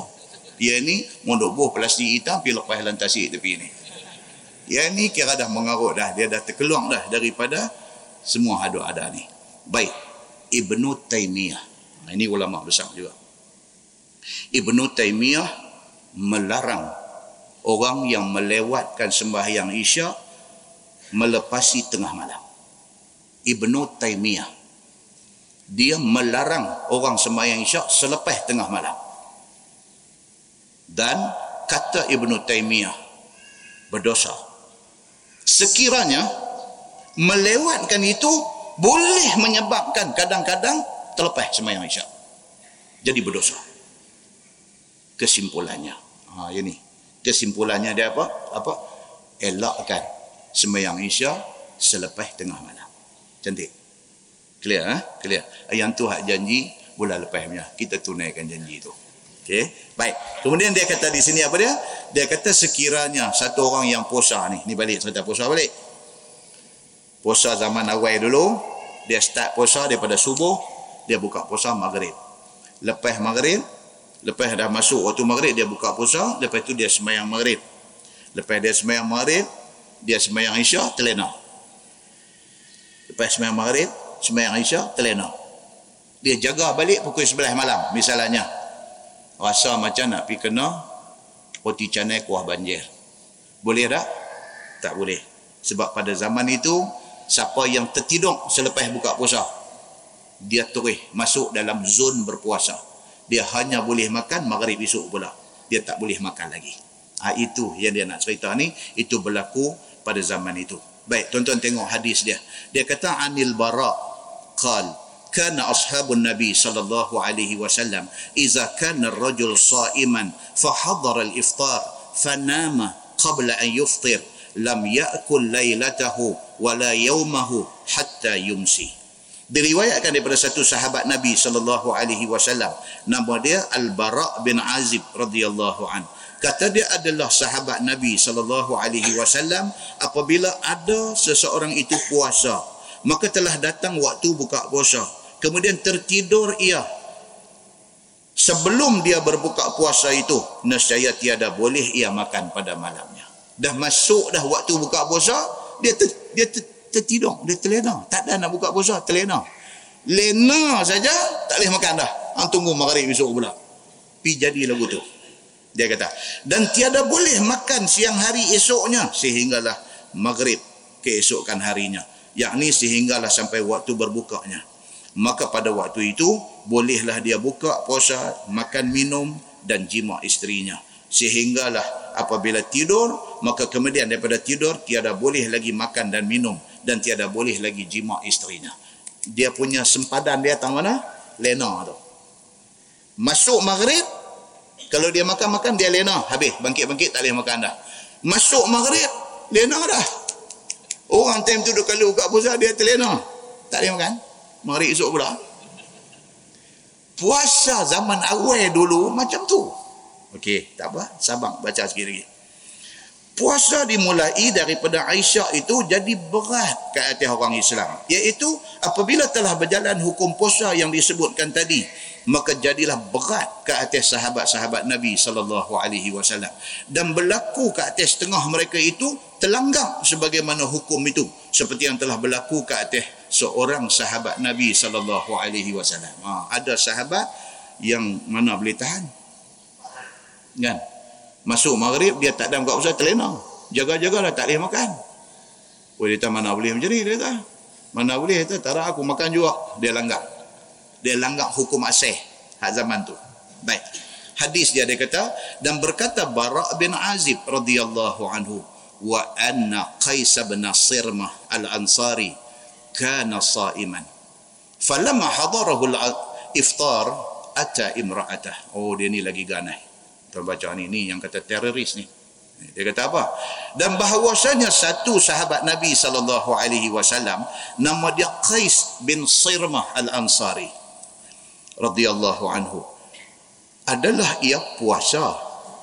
Dia ni mondok buah plastik hitam pi lepas lantasi tepi ni. Dia ni kira dah mengarut dah. Dia dah terkeluar dah daripada semua hadu ada ni. Baik. Ibnu Taymiyah. Ini ulama besar juga. Ibnu Taymiyah melarang orang yang melewatkan sembahyang Isya melepasi tengah malam. Ibnu Taymiyah. Dia melarang orang sembahyang isyak selepas tengah malam. Dan kata Ibnu Taymiyah berdosa. Sekiranya melewatkan itu boleh menyebabkan kadang-kadang terlepas sembahyang isyak. Jadi berdosa. Kesimpulannya. Ha, ini. Kesimpulannya dia apa? Apa? Elakkan sembahyang isyak selepas tengah malam. Cantik. Clear ha? Clear. Yang tu hak janji bulan lepas punya. Kita tunaikan janji tu. Okey. Baik. Kemudian dia kata di sini apa dia? Dia kata sekiranya satu orang yang puasa ni, ni balik cerita puasa balik. Puasa zaman awal dulu, dia start puasa daripada subuh, dia buka puasa maghrib. Lepas maghrib, lepas dah masuk waktu maghrib dia buka puasa, lepas tu dia sembahyang maghrib. Lepas dia sembahyang maghrib, dia sembahyang isya, terlena. Lepas sembahyang maghrib, sembahyang isya, terlena. Dia jaga balik pukul 11 malam, misalnya. Rasa macam nak pergi kena roti canai kuah banjir. Boleh tak? Tak boleh. Sebab pada zaman itu, siapa yang tertidur selepas buka puasa, dia terus masuk dalam zon berpuasa. Dia hanya boleh makan maghrib esok pula. Dia tak boleh makan lagi. Ha, itu yang dia nak cerita ni. Itu berlaku pada zaman itu. Baik, tuan-tuan tengok hadis dia. Dia kata Anil Bara qal kana ashabun nabi sallallahu alaihi wasallam idza kana ar-rajul sa'iman fa hadara al-iftar fanama qabla an yuftir lam ya'kul laylatahu wala yawmahu hatta yumsi. Diriwayatkan daripada satu sahabat Nabi sallallahu alaihi wasallam nama dia Al-Bara bin Azib radhiyallahu an. kata dia adalah sahabat Nabi sallallahu alaihi wasallam apabila ada seseorang itu puasa maka telah datang waktu buka puasa kemudian tertidur ia sebelum dia berbuka puasa itu nescaya tiada boleh ia makan pada malamnya dah masuk dah waktu buka puasa dia ter, dia ter, tertidur dia terlena. Tak ada nak buka puasa terlena. Lena saja tak boleh makan dah. Hang tunggu maghrib besok pula. Pi jadi lagu tu. Dia kata dan tiada boleh makan siang hari esoknya sehinggalah maghrib keesokan harinya. Yakni sehinggalah sampai waktu berbukanya. Maka pada waktu itu bolehlah dia buka puasa makan minum dan jima isterinya sehinggalah apabila tidur maka kemudian daripada tidur tiada boleh lagi makan dan minum dan tiada boleh lagi jima isterinya dia punya sempadan dia tang mana lena tu masuk maghrib kalau dia makan-makan dia lena habis bangkit-bangkit tak boleh makan dah. Masuk maghrib lena dah. Orang time tu duk kalau buka puasa dia terlena. Tak boleh makan. Maghrib esok pula. Puasa zaman awal dulu macam tu. Okey, tak apa. Sabar baca sikit lagi. Puasa dimulai daripada Aisyah itu jadi berat ke atas orang Islam. Iaitu apabila telah berjalan hukum puasa yang disebutkan tadi maka jadilah berat ke atas sahabat-sahabat Nabi sallallahu alaihi wasallam dan berlaku ke atas tengah mereka itu terlanggar sebagaimana hukum itu seperti yang telah berlaku ke atas seorang sahabat Nabi sallallahu alaihi wasallam. Ha, ada sahabat yang mana boleh tahan? Kan? Masuk maghrib dia tak ada buka usaha terlena. Jaga-jagalah tak boleh makan. Oh dia mana boleh ni dia kata. Mana boleh dia tak aku makan juga. Dia langgar dia langgar hukum asih hak zaman tu baik hadis dia dia kata dan berkata Bara bin Azib radhiyallahu anhu wa anna Qais bin Sirmah al-Ansari kana sa'iman falamma hadarahu al-iftar ata imra'atah oh dia ni lagi ganai tuan baca ni ni yang kata teroris ni dia kata apa? Dan bahawasanya satu sahabat Nabi sallallahu alaihi wasallam nama dia Qais bin Sirmah al-Ansari radhiyallahu anhu adalah ia puasa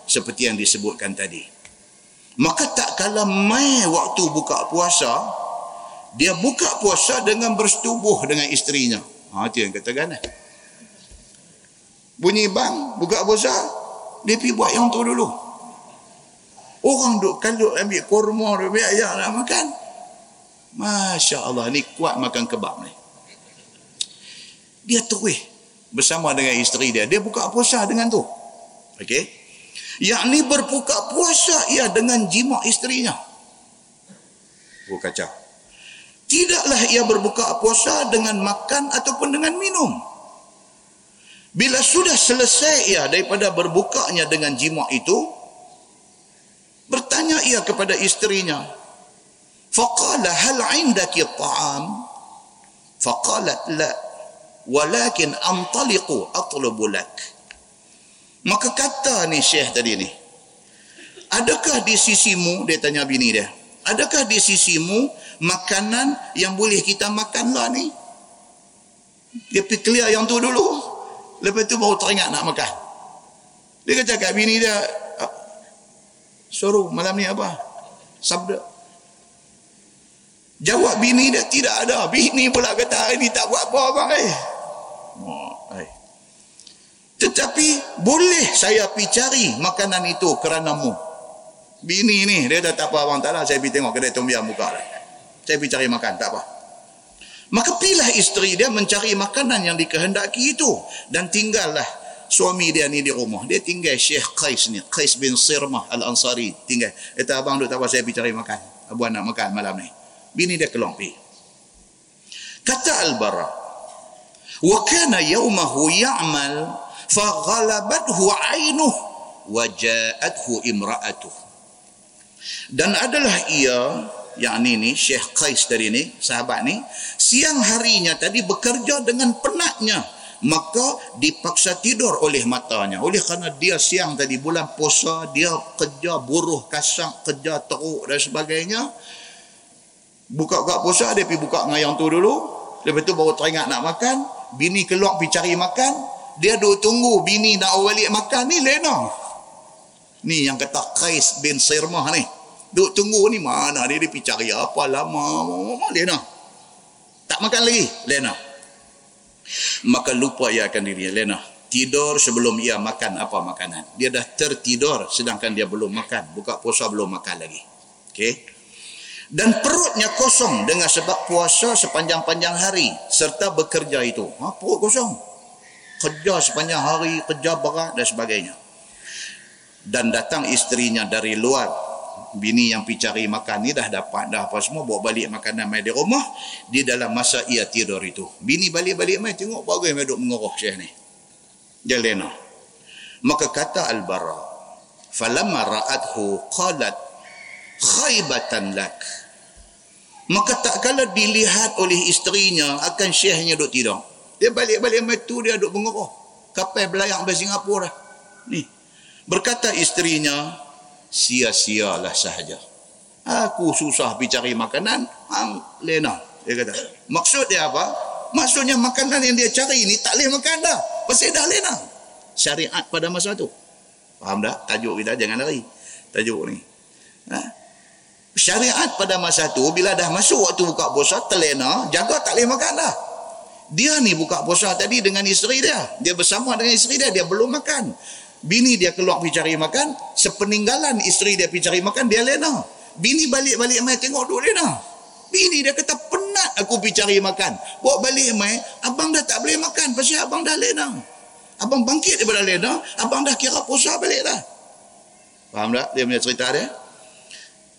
seperti yang disebutkan tadi. Maka tak kala mai waktu buka puasa, dia buka puasa dengan bersetubuh dengan isterinya. Ha tu yang kata kan. Bunyi bang buka puasa, dia pergi buat yang tu dulu. Orang duk kalau ambil kurma, ambil ayam nak makan. Masya Allah, ni kuat makan kebab ni. Dia terus bersama dengan isteri dia. Dia buka puasa dengan tu. Okey. Yakni berbuka puasa ia dengan jima isterinya. Oh kacau. Tidaklah ia berbuka puasa dengan makan ataupun dengan minum. Bila sudah selesai ia daripada berbukanya dengan jima itu, bertanya ia kepada isterinya, faqala hal indaki ta'am? Faqalat la walakin antaliqu atlubu lak. Maka kata ni syekh tadi ni adakah di sisimu dia tanya bini dia adakah di sisimu makanan yang boleh kita makan lah ni? Dia pergi clear yang tu dulu lepas tu baru teringat nak makan dia kata kat bini dia ah, suruh malam ni apa sabda Jawab bini dia tidak ada. Bini pula kata hari ni tak buat apa abang eh. Oh. Tetapi boleh saya pergi cari makanan itu kerana mu. Bini ni dia dah tak apa abang tak lah. Saya pergi tengok kedai tombiam muka lah. Saya pergi cari makan tak apa. Maka pilih isteri dia mencari makanan yang dikehendaki itu. Dan tinggallah suami dia ni di rumah. Dia tinggal Syekh Qais ni. Qais bin Sirmah Al-Ansari. Tinggal. Kata abang duk tak apa saya pergi cari makan. Abang nak makan malam ni bini dia keluar pergi kata al-bara wa kana yawmahu ya'mal fa ghalabathu 'ainuhu wa ja'athu imra'atuh dan adalah ia yang ni Syekh Qais dari ni sahabat ni siang harinya tadi bekerja dengan penatnya. Maka dipaksa tidur oleh matanya. Oleh kerana dia siang tadi bulan puasa dia kerja buruh kasang kerja teruk dan sebagainya. Buka-buka puasa dia pergi buka dengan yang tu dulu. Lepas tu baru teringat nak makan. Bini keluar pergi cari makan. Dia duduk tunggu bini nak balik makan ni lena. Ni yang kata Qais bin Sirmah ni. Duk tunggu ni mana dia, dia pergi cari apa lama. Lena? Tak makan lagi. Lena. Maka lupa ia akan diri. Lena. Tidur sebelum ia makan apa makanan. Dia dah tertidur sedangkan dia belum makan. Buka puasa belum makan lagi. Okey. Dan perutnya kosong dengan sebab puasa sepanjang-panjang hari. Serta bekerja itu. Ha, perut kosong kerja sepanjang hari, kerja berat dan sebagainya. Dan datang isterinya dari luar. Bini yang pergi cari makan ni dah dapat dah apa semua bawa balik makanan mai di rumah di dalam masa ia tidur itu. Bini balik-balik mai tengok bagai mai duk mengeruh Syekh ni. Jalena. Maka kata Al-Bara, "Falamma ra'athu qalat khaybatan lak." Maka tak kala dilihat oleh isterinya akan syekhnya duk tidur. Dia balik-balik metu dia duduk mengeruh. Kapal belayang dari Singapura. Ni. Berkata isterinya, sia-sialah sahaja. Aku susah pergi cari makanan, hang lena. Dia kata. Maksud dia apa? Maksudnya makanan yang dia cari ni tak boleh makan dah. Pasal dah lena. Syariat pada masa tu. Faham dah? Tajuk kita jangan lari. Tajuk ni. Ha? Syariat pada masa tu bila dah masuk waktu buka puasa terlena, jaga tak boleh makan dah dia ni buka puasa tadi dengan isteri dia dia bersama dengan isteri dia dia belum makan bini dia keluar pergi cari makan sepeninggalan isteri dia pergi cari makan dia lena bini balik-balik mai tengok duk lena bini dia kata penat aku pergi cari makan. Bawa balik mai abang dah tak boleh makan pasal abang dah lena abang bangkit daripada lena abang dah kira puasa balik dah. Faham tak dia punya cerita dia?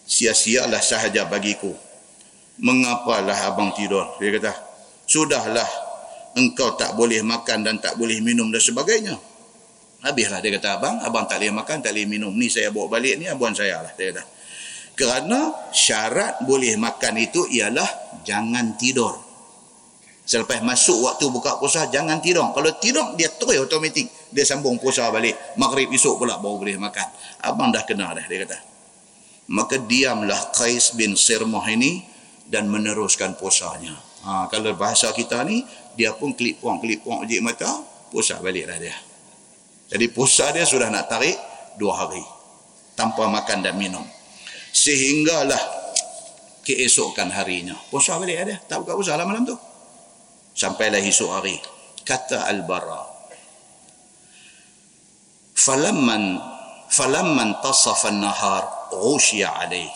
Sia-sialah sahaja bagiku. Mengapalah abang tidur? Dia kata sudahlah engkau tak boleh makan dan tak boleh minum dan sebagainya. Habislah dia kata abang, abang tak boleh makan, tak boleh minum. Ni saya bawa balik ni abang saya lah. Dia kata. Kerana syarat boleh makan itu ialah jangan tidur. Selepas masuk waktu buka puasa, jangan tidur. Kalau tidur, dia terus otomatik. Dia sambung puasa balik. Maghrib esok pula baru boleh makan. Abang dah kena dah, dia kata. Maka diamlah Qais bin Sirmah ini dan meneruskan puasanya. Ha, kalau bahasa kita ni, dia pun klip puang, klip puang ujik mata, pusat baliklah dia. Jadi pusat dia sudah nak tarik dua hari. Tanpa makan dan minum. Sehinggalah keesokan harinya. Pusat balik dia. Tak buka pusat lah malam tu. Sampailah esok hari. Kata Al-Bara. Falamman falamman tasafan nahar ghusya alaih.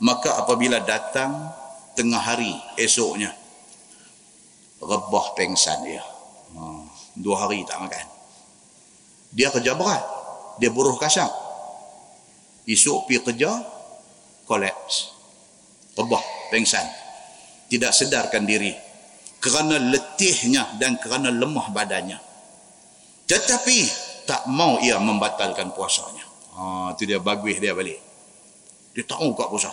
Maka apabila datang tengah hari esoknya rebah pengsan dia. Ha, dua hari tak makan. Dia kerja berat. Dia buruh kasar. Esok pergi kerja, kolaps. Rebah pengsan. Tidak sedarkan diri. Kerana letihnya dan kerana lemah badannya. Tetapi tak mau ia membatalkan puasanya. Ha, itu dia bagus dia balik. Dia mau buka puasa.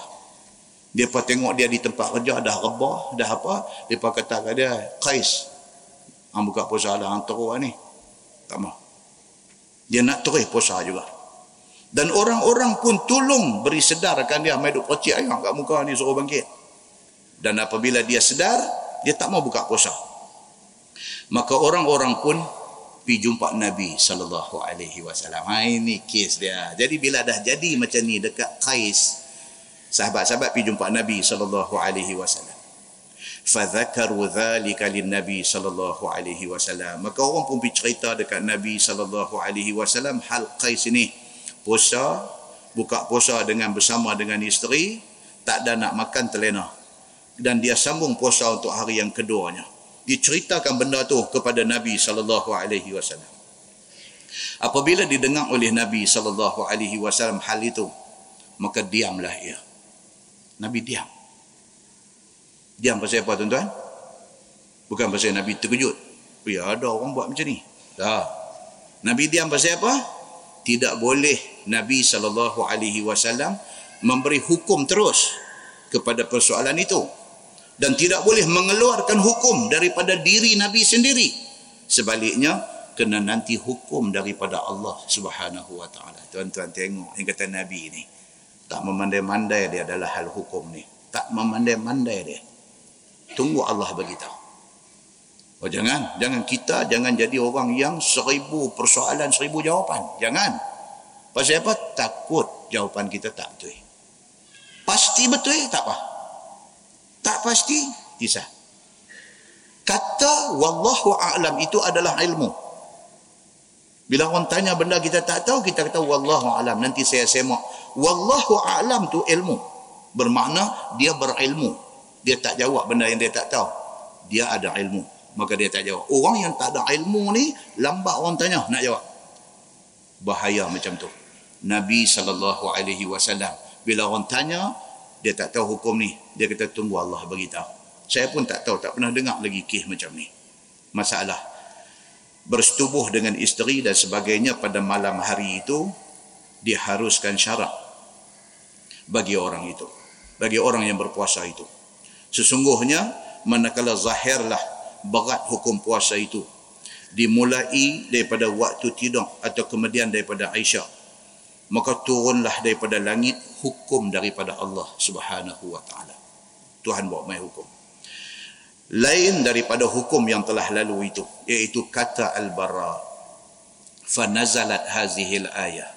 Dia pun tengok dia di tempat kerja dah rebah, dah apa. Dia pun kata kat dia, Qais. Hang buka puasa lah, hang teruk ni. Tak mau. Dia nak terus puasa juga. Dan orang-orang pun tolong beri sedarkan dia. Mai duk pocik ayam kat muka ni suruh bangkit. Dan apabila dia sedar, dia tak mau buka puasa. Maka orang-orang pun pergi jumpa Nabi sallallahu alaihi wasallam. Ha ini kes dia. Jadi bila dah jadi macam ni dekat Qais sahabat-sahabat pergi jumpa Nabi sallallahu alaihi wasallam. Fadzakaru dzalika lin-nabi sallallahu alaihi wasallam. Maka orang pun pergi cerita dekat Nabi sallallahu alaihi wasallam hal Qais ini. Puasa, buka puasa dengan bersama dengan isteri, tak ada nak makan terlena. Dan dia sambung puasa untuk hari yang keduanya. Diceritakan benda tu kepada Nabi sallallahu alaihi wasallam. Apabila didengar oleh Nabi sallallahu alaihi wasallam hal itu, maka diamlah ia. Nabi diam. Diam pasal apa tuan-tuan? Bukan pasal Nabi terkejut. Ya ada orang buat macam ni. Tak. Nabi diam pasal apa? Tidak boleh Nabi SAW memberi hukum terus kepada persoalan itu. Dan tidak boleh mengeluarkan hukum daripada diri Nabi sendiri. Sebaliknya, kena nanti hukum daripada Allah Subhanahu wa taala. Tuan-tuan tengok yang kata Nabi ini tak memandai-mandai dia adalah hal hukum ni tak memandai-mandai dia tunggu Allah beritahu oh jangan jangan kita jangan jadi orang yang seribu persoalan seribu jawapan jangan Pasal apa? Takut jawapan kita tak betul. Pasti betul tak apa. Tak pasti kisah. Kata wallahu a'lam itu adalah ilmu. Bila orang tanya benda kita tak tahu, kita kata wallahu a'lam. Nanti saya semak. Wallahu a'lam tu ilmu. Bermakna dia berilmu. Dia tak jawab benda yang dia tak tahu. Dia ada ilmu. Maka dia tak jawab. Orang yang tak ada ilmu ni, lambat orang tanya nak jawab. Bahaya macam tu. Nabi SAW bila orang tanya dia tak tahu hukum ni dia kata tunggu Allah beritahu saya pun tak tahu tak pernah dengar lagi kih macam ni masalah bersetubuh dengan isteri dan sebagainya pada malam hari itu diharuskan syarat bagi orang itu bagi orang yang berpuasa itu sesungguhnya manakala zahirlah berat hukum puasa itu dimulai daripada waktu tidur atau kemudian daripada Aisyah maka turunlah daripada langit hukum daripada Allah Subhanahu wa taala. Tuhan buat mai hukum. Lain daripada hukum yang telah lalu itu, iaitu kata al-bara. Fa nazalat hazihi al-ayah.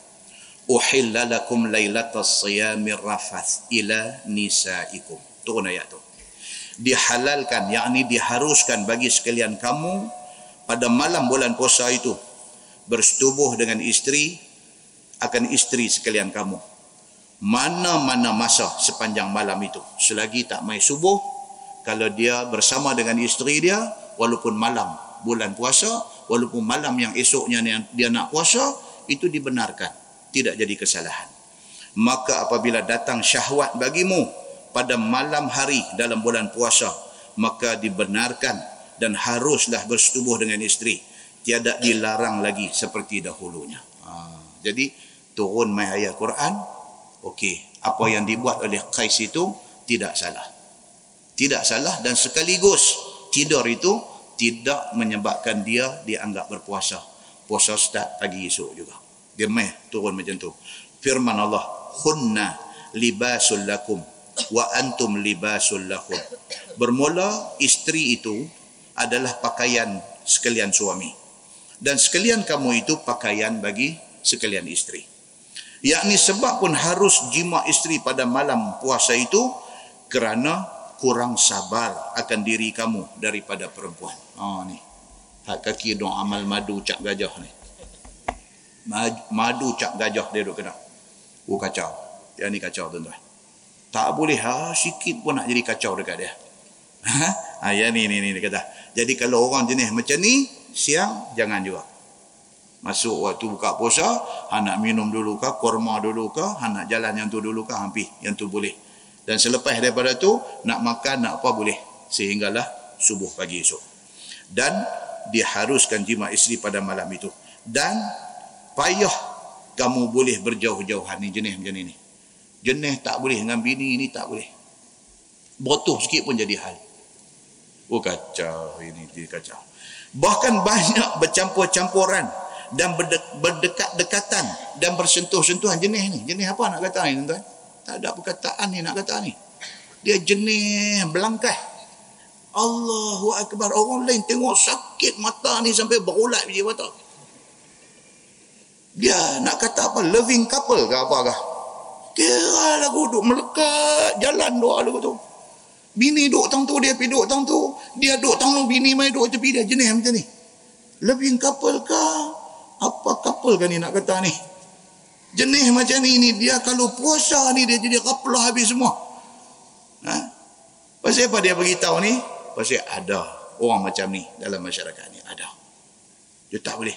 Uhilla lakum lailatas siyami rafath ila nisaikum. Turun ayat tu. Dihalalkan, yakni diharuskan bagi sekalian kamu pada malam bulan puasa itu bersetubuh dengan isteri akan isteri sekalian kamu. Mana-mana masa sepanjang malam itu. Selagi tak mai subuh, kalau dia bersama dengan isteri dia, walaupun malam bulan puasa, walaupun malam yang esoknya dia nak puasa, itu dibenarkan. Tidak jadi kesalahan. Maka apabila datang syahwat bagimu pada malam hari dalam bulan puasa, maka dibenarkan dan haruslah bersetubuh dengan isteri. Tiada dilarang lagi seperti dahulunya. Ha, jadi, turun mai ayat Quran okey apa yang dibuat oleh Qais itu tidak salah tidak salah dan sekaligus tidur itu tidak menyebabkan dia dianggap berpuasa puasa start pagi esok juga dia mai turun macam tu firman Allah hunna libasul lakum wa antum libasul lahum bermula isteri itu adalah pakaian sekalian suami dan sekalian kamu itu pakaian bagi sekalian isteri yakni sebab pun harus jima isteri pada malam puasa itu kerana kurang sabar akan diri kamu daripada perempuan. Ha ni. Hak kaki dong amal madu cak gajah ni. Madu cak gajah dia duk kena. Oh kacau. Yang ni kacau tuan-tuan. Tak boleh ha sikit pun nak jadi kacau dekat dia. Ha, ya ni ni ni dia kata. Jadi kalau orang jenis macam ni siang jangan juga. Masuk waktu buka puasa, han nak minum dulu ke, korma dulu ke, han nak jalan yang tu dulu ke, hampir yang tu boleh. Dan selepas daripada tu, nak makan, nak apa boleh. Sehinggalah subuh pagi esok. Dan diharuskan jima isteri pada malam itu. Dan payah kamu boleh berjauh-jauhan ni jenis macam ni. Jenis tak boleh dengan bini ni tak boleh. Botuh sikit pun jadi hal. Oh kacau ini dia kacau. Bahkan banyak bercampur-campuran dan berdekat-dekatan dan bersentuh-sentuhan jenis ni. Jenis apa nak kata ni tuan? Tak ada perkataan ni nak kata ni. Dia jenis belangkai. Allahu Akbar. Orang lain tengok sakit mata ni sampai berulat biji mata. Dia nak kata apa? Loving couple ke apa kah? Kira lagu duk melekat jalan doa lagu tu. Bini duk tang tu, dia pergi duk tang tu. Dia duk tang tu, bini mai duk tepi dia. Jenis macam ni. Loving couple kah? apa couple kan ni nak kata ni jenis macam ni ni dia kalau puasa ni dia jadi kaplah habis semua ha? pasal apa dia beritahu ni pasal ada orang macam ni dalam masyarakat ni ada dia tak boleh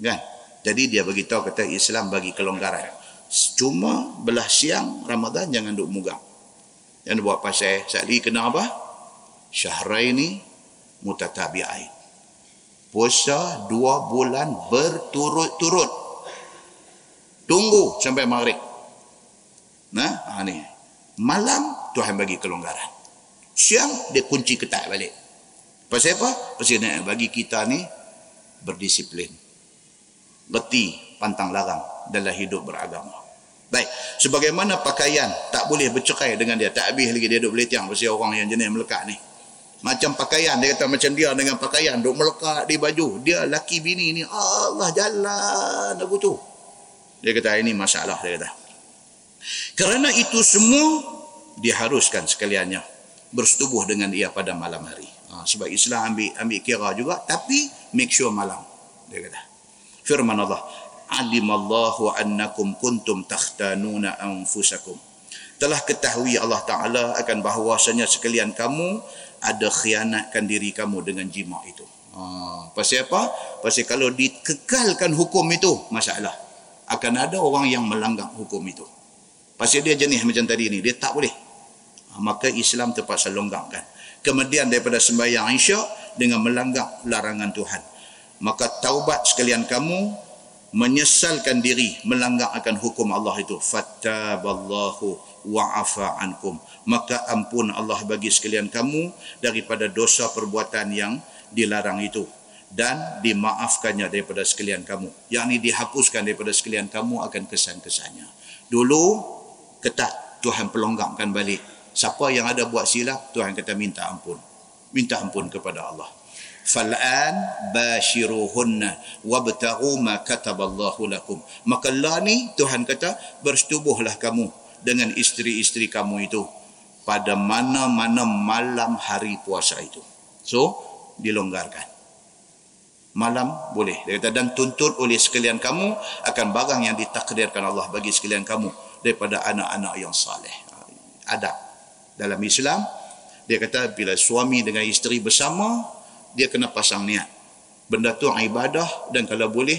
kan jadi dia beritahu kata Islam bagi kelonggaran cuma belah siang Ramadan jangan duk mugang yang buat pasal sekali kena apa syahraini mutatabi'ain puasa dua bulan berturut-turut. Tunggu sampai maghrib. Nah, ha, ni. Malam Tuhan bagi kelonggaran. Siang dia kunci ketat balik. Pasal apa? Pasal nak bagi kita ni berdisiplin. Beti pantang larang dalam hidup beragama. Baik, sebagaimana pakaian tak boleh bercerai dengan dia. Tak habis lagi dia duduk belitiang pasal orang yang jenis melekat ni macam pakaian dia kata macam dia dengan pakaian duk melekat di baju dia laki bini ni Allah jalan aku tu Dia kata ini masalah dia kata. Kerana itu semua diharuskan sekaliannya bersetubuh dengan ia pada malam hari. Ha, sebab Islam ambil ambil kira juga tapi make sure malam. Dia kata. Firman Allah, "Alimallahu annakum kuntum takhtanuna anfusakum." Telah ketahui Allah Taala akan bahawasanya sekalian kamu ada khianatkan diri kamu dengan jima itu. Ha, pasal apa? Pasal kalau dikekalkan hukum itu, masalah. Akan ada orang yang melanggar hukum itu. Pasal dia jenis macam tadi ni, dia tak boleh. Ha, maka Islam terpaksa longgarkan. Kemudian daripada sembahyang Isyak dengan melanggar larangan Tuhan. Maka taubat sekalian kamu menyesalkan diri melanggar akan hukum Allah itu. Fattaballahu wa'afa ankum. Maka ampun Allah bagi sekalian kamu daripada dosa perbuatan yang dilarang itu dan dimaafkannya daripada sekalian kamu. Yang ini dihapuskan daripada sekalian kamu akan kesan-kesannya. Dulu ketat Tuhan pelonggarkan balik. Siapa yang ada buat silap Tuhan kata minta ampun. Minta ampun kepada Allah. Fal'an bashiruhunna wabtaghu ma kataballahu lakum. Maka lah ni Tuhan kata bersetubuhlah kamu dengan isteri-isteri kamu itu pada mana-mana malam hari puasa itu. So, dilonggarkan. Malam boleh. Dia kata, dan tuntut oleh sekalian kamu akan barang yang ditakdirkan Allah bagi sekalian kamu daripada anak-anak yang saleh. Ada dalam Islam. Dia kata bila suami dengan isteri bersama, dia kena pasang niat. Benda tu ibadah dan kalau boleh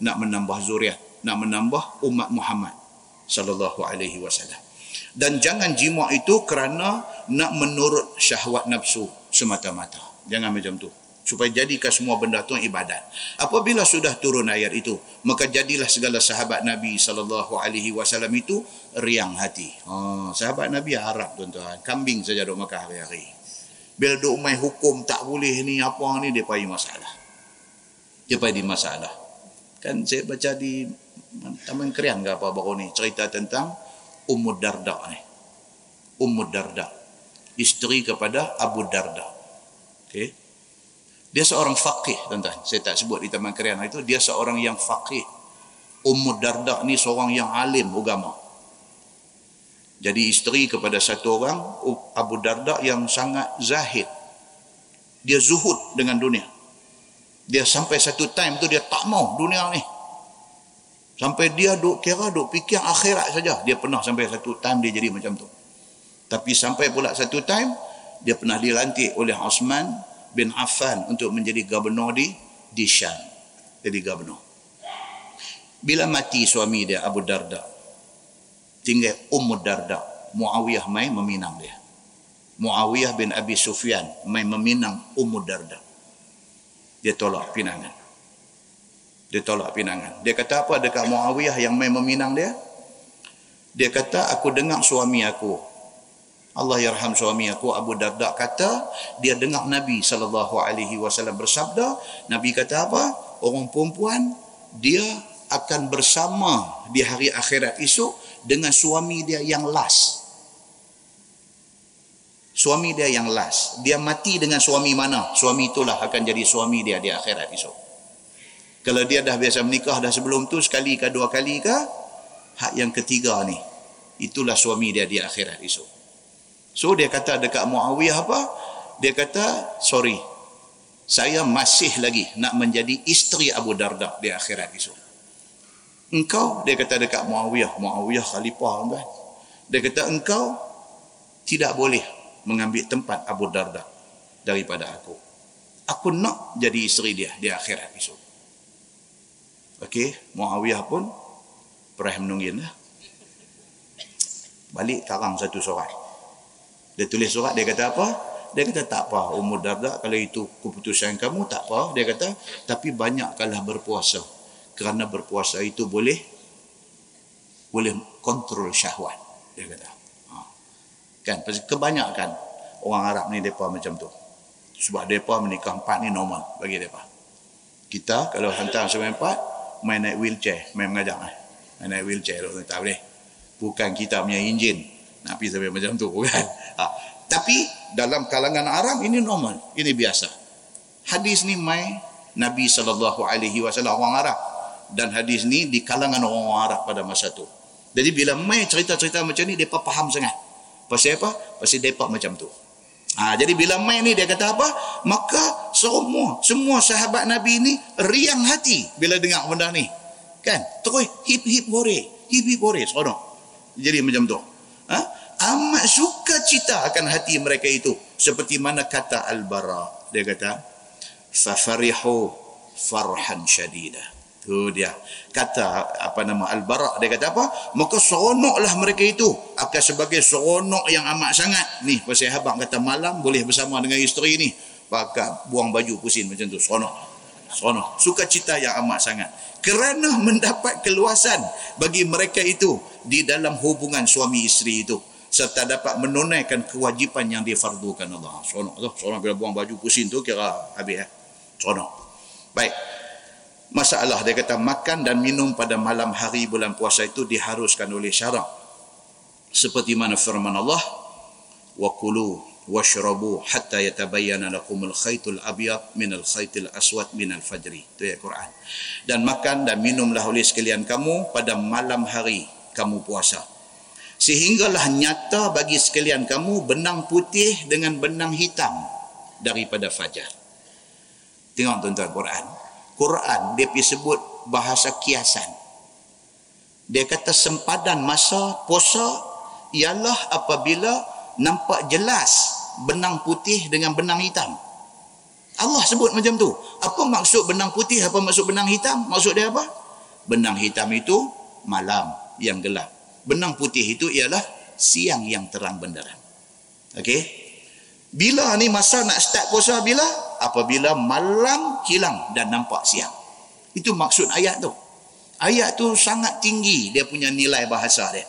nak menambah zuriat, nak menambah umat Muhammad sallallahu alaihi wasallam. Dan jangan jima itu kerana nak menurut syahwat nafsu semata-mata. Jangan macam tu. Supaya jadikan semua benda tu ibadat. Apabila sudah turun ayat itu, maka jadilah segala sahabat Nabi sallallahu alaihi wasallam itu riang hati. Ha, sahabat Nabi Arab tuan-tuan, kambing saja duk makan hari-hari. Bila duk main hukum tak boleh ni apa ni dia pai masalah. Dia di masalah. Kan saya baca di Taman Krian ke apa baru ni cerita tentang Ummu Darda ni. Ummu Darda. Isteri kepada Abu Darda. Okay. Dia seorang faqih, tuan-tuan. Saya tak sebut di Taman Keriana itu. Dia seorang yang faqih. Ummu Darda ni seorang yang alim agama. Jadi isteri kepada satu orang, Abu Darda yang sangat zahid. Dia zuhud dengan dunia. Dia sampai satu time tu dia tak mau dunia ni. Sampai dia duk kira, duk fikir akhirat saja. Dia pernah sampai satu time dia jadi macam tu. Tapi sampai pula satu time, dia pernah dilantik oleh Osman bin Affan untuk menjadi gubernur di di Syam. Jadi gubernur. Bila mati suami dia Abu Darda, tinggal Ummu Darda, Muawiyah mai meminang dia. Muawiyah bin Abi Sufyan mai meminang Ummu Darda. Dia tolak pinangan. Dia tolak pinangan. Dia kata apa dekat Muawiyah yang mai meminang dia? Dia kata aku dengar suami aku Allah yarham suami aku Abu Darda kata dia dengar Nabi sallallahu alaihi wasallam bersabda Nabi kata apa orang perempuan dia akan bersama di hari akhirat esok dengan suami dia yang last. Suami dia yang last. Dia mati dengan suami mana? Suami itulah akan jadi suami dia di akhirat esok. Kalau dia dah biasa menikah dah sebelum tu sekali ke dua kali ke hak yang ketiga ni itulah suami dia di akhirat esok. So dia kata dekat Muawiyah apa? Dia kata, sorry, saya masih lagi nak menjadi isteri Abu Darda di akhirat itu. Engkau, dia kata dekat Muawiyah, Muawiyah khalifah kan? Dia kata engkau tidak boleh mengambil tempat Abu Darda daripada aku. Aku nak jadi isteri dia di akhirat itu. Okey, Muawiyah pun pernah menunggin lah. Balik karang satu surat. Dia tulis surat, dia kata apa? Dia kata tak apa, umur darda kalau itu keputusan kamu tak apa. Dia kata, tapi banyakkanlah berpuasa. Kerana berpuasa itu boleh boleh kontrol syahwat. Dia kata. Ha. Kan, kebanyakan orang Arab ni mereka macam tu. Sebab mereka menikah empat ni normal bagi mereka. Kita kalau hantar sampai empat, main naik wheelchair, main mengajar. Eh. Main naik wheelchair, tak boleh. Bukan kita punya enjin nak pergi sampai macam tu kan. Ha. Tapi dalam kalangan Arab ini normal, ini biasa. Hadis ni mai Nabi wasallam orang Arab dan hadis ni di kalangan orang Arab pada masa tu. Jadi bila mai cerita-cerita macam ni depa faham sangat. Pasal apa? Pasal depa macam tu. Ha, jadi bila mai ni dia kata apa? Maka semua semua sahabat Nabi ni riang hati bila dengar benda ni. Kan? Terus hip hip hore, hip hip hore seronok. Jadi macam tu. Ha? Amat suka cita akan hati mereka itu seperti mana kata Al-Bara. Dia kata, "Fafarihu farhan syadidah." Tu dia. Kata apa nama Al-Bara dia kata apa? Maka seronoklah mereka itu akan sebagai seronok yang amat sangat. Ni pasal abang kata malam boleh bersama dengan isteri ni. Pakai buang baju pusing macam tu. Seronok. Seronok. Suka cita yang amat sangat. Kerana mendapat keluasan bagi mereka itu di dalam hubungan suami isteri itu serta dapat menunaikan kewajipan yang difardukan Allah. Seronok tu. Seronok bila buang baju pusing tu kira habis ya. Seronok. Baik masalah dia kata makan dan minum pada malam hari bulan puasa itu diharuskan oleh syarak. Seperti mana firman Allah wa kulu washrabu hatta yatabayyana lakumul khaytul abyad minal khaytil aswad minal fajri. Itu ya Quran. Dan makan dan minumlah oleh sekalian kamu pada malam hari kamu puasa. Sehinggalah nyata bagi sekalian kamu benang putih dengan benang hitam daripada fajar. Tengok tuan-tuan Quran Quran dia pergi sebut bahasa kiasan. Dia kata sempadan masa puasa ialah apabila nampak jelas benang putih dengan benang hitam. Allah sebut macam tu. Apa maksud benang putih, apa maksud benang hitam? Maksud dia apa? Benang hitam itu malam yang gelap. Benang putih itu ialah siang yang terang benderang. Okey? Bila ni masa nak start puasa bila? Apabila malam hilang dan nampak siang. Itu maksud ayat tu. Ayat tu sangat tinggi dia punya nilai bahasa dia.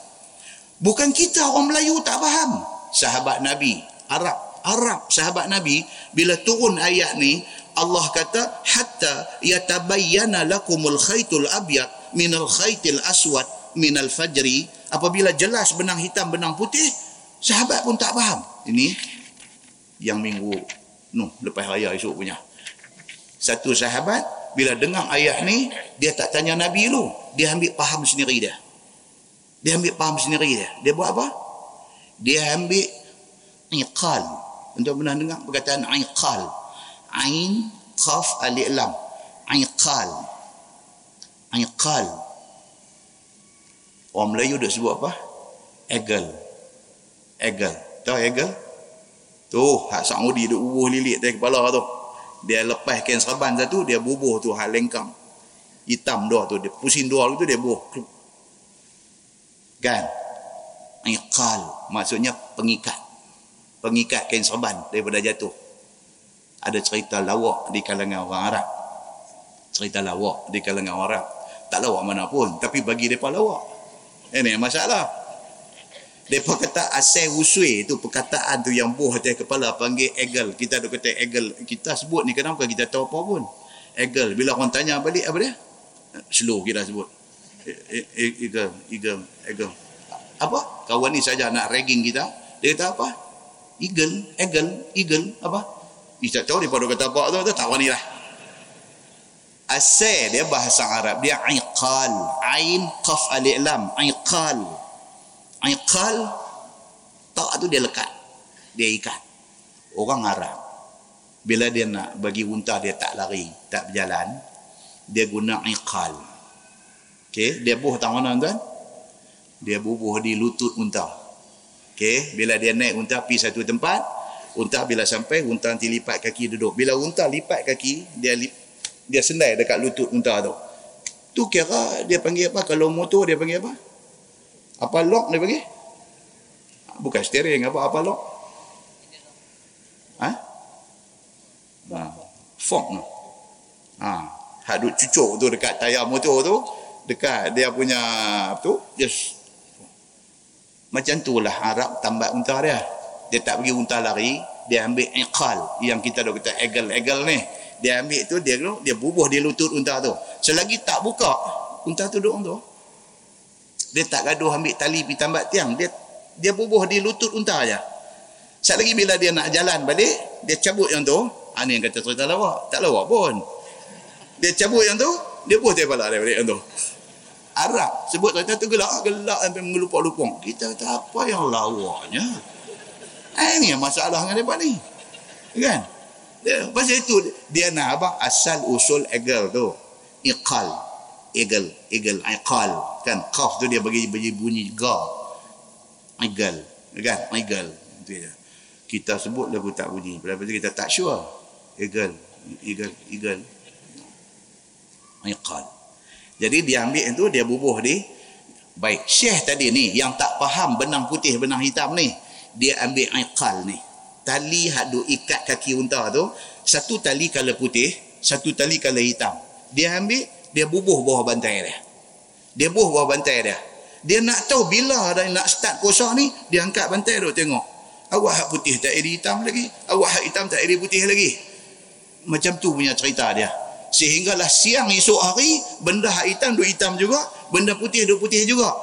Bukan kita orang Melayu tak faham. Sahabat Nabi, Arab, Arab sahabat Nabi bila turun ayat ni Allah kata hatta yatabayyana lakumul khaytul abyad minal khaytil aswad minal fajri apabila jelas benang hitam benang putih sahabat pun tak faham. Ini yang minggu No, lepas raya esok punya. Satu sahabat, bila dengar ayat ni, dia tak tanya Nabi dulu. Dia ambil faham sendiri dia. Dia ambil faham sendiri dia. Dia buat apa? Dia ambil iqal. Untuk pernah dengar perkataan iqal. Ain, qaf, alik, lam. Iqal. Iqal. Orang Melayu dah sebut apa? Egel. Egel. Tahu egel? Tu, hak Saudi duk bubuh lilit dari kepala tu. Dia lepas kain serban satu, dia bubuh tu hak lengkang. Hitam dua tu, dia pusing dua tu dia bubuh. Kan? Iqal, maksudnya pengikat. Pengikat kain serban daripada jatuh. Ada cerita lawak di kalangan orang Arab. Cerita lawak di kalangan orang Arab. Tak lawak mana pun, tapi bagi mereka lawak. Ini masalah. Mereka kata asal usui tu perkataan tu yang buah atas kepala panggil eagle. Kita ada kata eagle. Kita sebut ni kenapa kita tahu apa pun. Eagle. Bila orang tanya balik apa dia? Slow kita sebut. E, e, e, eagle. Eagle. Eagle. Apa? Kawan ni saja nak ragging kita. Dia kata apa? Eagle. Eagle. Eagle. Apa? Kita tahu dia pada kata apa tu. Tak wani lah. Asal dia bahasa Arab. Dia iqal. Ain qaf al-i'lam. Iqal. Iqal tak tu dia lekat. Dia ikat. Orang Arab bila dia nak bagi unta dia tak lari, tak berjalan, dia guna iqal. Okey, dia buh tak mana tuan? Dia bubuh di lutut unta. Okey, bila dia naik unta pergi satu tempat, unta bila sampai unta nanti lipat kaki duduk. Bila unta lipat kaki, dia lip, dia sendai dekat lutut unta tu. Tu kira dia panggil apa? Kalau motor dia panggil apa? Apa lock dia bagi? Bukan steering apa apa lock? Ha? Ha. Fork no. Ha. Hak duk cucuk tu dekat tayar motor tu, dekat dia punya apa tu? Just macam tu lah Arab tambat unta dia. Dia tak bagi unta lari, dia ambil iqal yang kita dah kata egal-egal ni. Dia ambil tu dia dia bubuh di lutut unta tu. Selagi tak buka, unta tu duduk tu dia tak gaduh ambil tali pergi tambat tiang. Dia dia bubuh di lutut unta aja. Sat lagi bila dia nak jalan balik dia cabut yang tu. Ha, ni yang kata cerita lawak tak lawak pun. Dia cabut yang tu dia pun dia balik daripada tu. Arab sebut cerita tu gelak gelak sampai mengelupak-lupang kita kata apa yang lawaknya eh, ini yang masalah dengan dia ni. Kan? Dia, pasal itu dia nak apa? Asal usul egal tu. Iqal egal egal iqal kan? Qaf tu dia bagi bagi bunyi ga egal kan? Egal itu dia. Kita sebut lagu tak bunyi. Tu kita tak sure. Egal egal egal iqal jadi dia ambil itu dia bubuh di baik. Syekh tadi ni yang tak faham benang putih benang hitam ni dia ambil iqal ni. Tali hak duk ikat kaki unta tu satu tali kala putih satu tali kala hitam. Dia ambil dia bubuh bawah bantai dia. Dia bubuh bawah bantai dia. Dia nak tahu bila dah nak start kosong ni dia angkat bantai duk tengok. Awak hak putih tak iri hitam lagi? Awak hak hitam tak iri putih lagi? Macam tu punya cerita dia. Sehinggalah siang esok hari benda hitam duk hitam juga benda putih duk putih juga.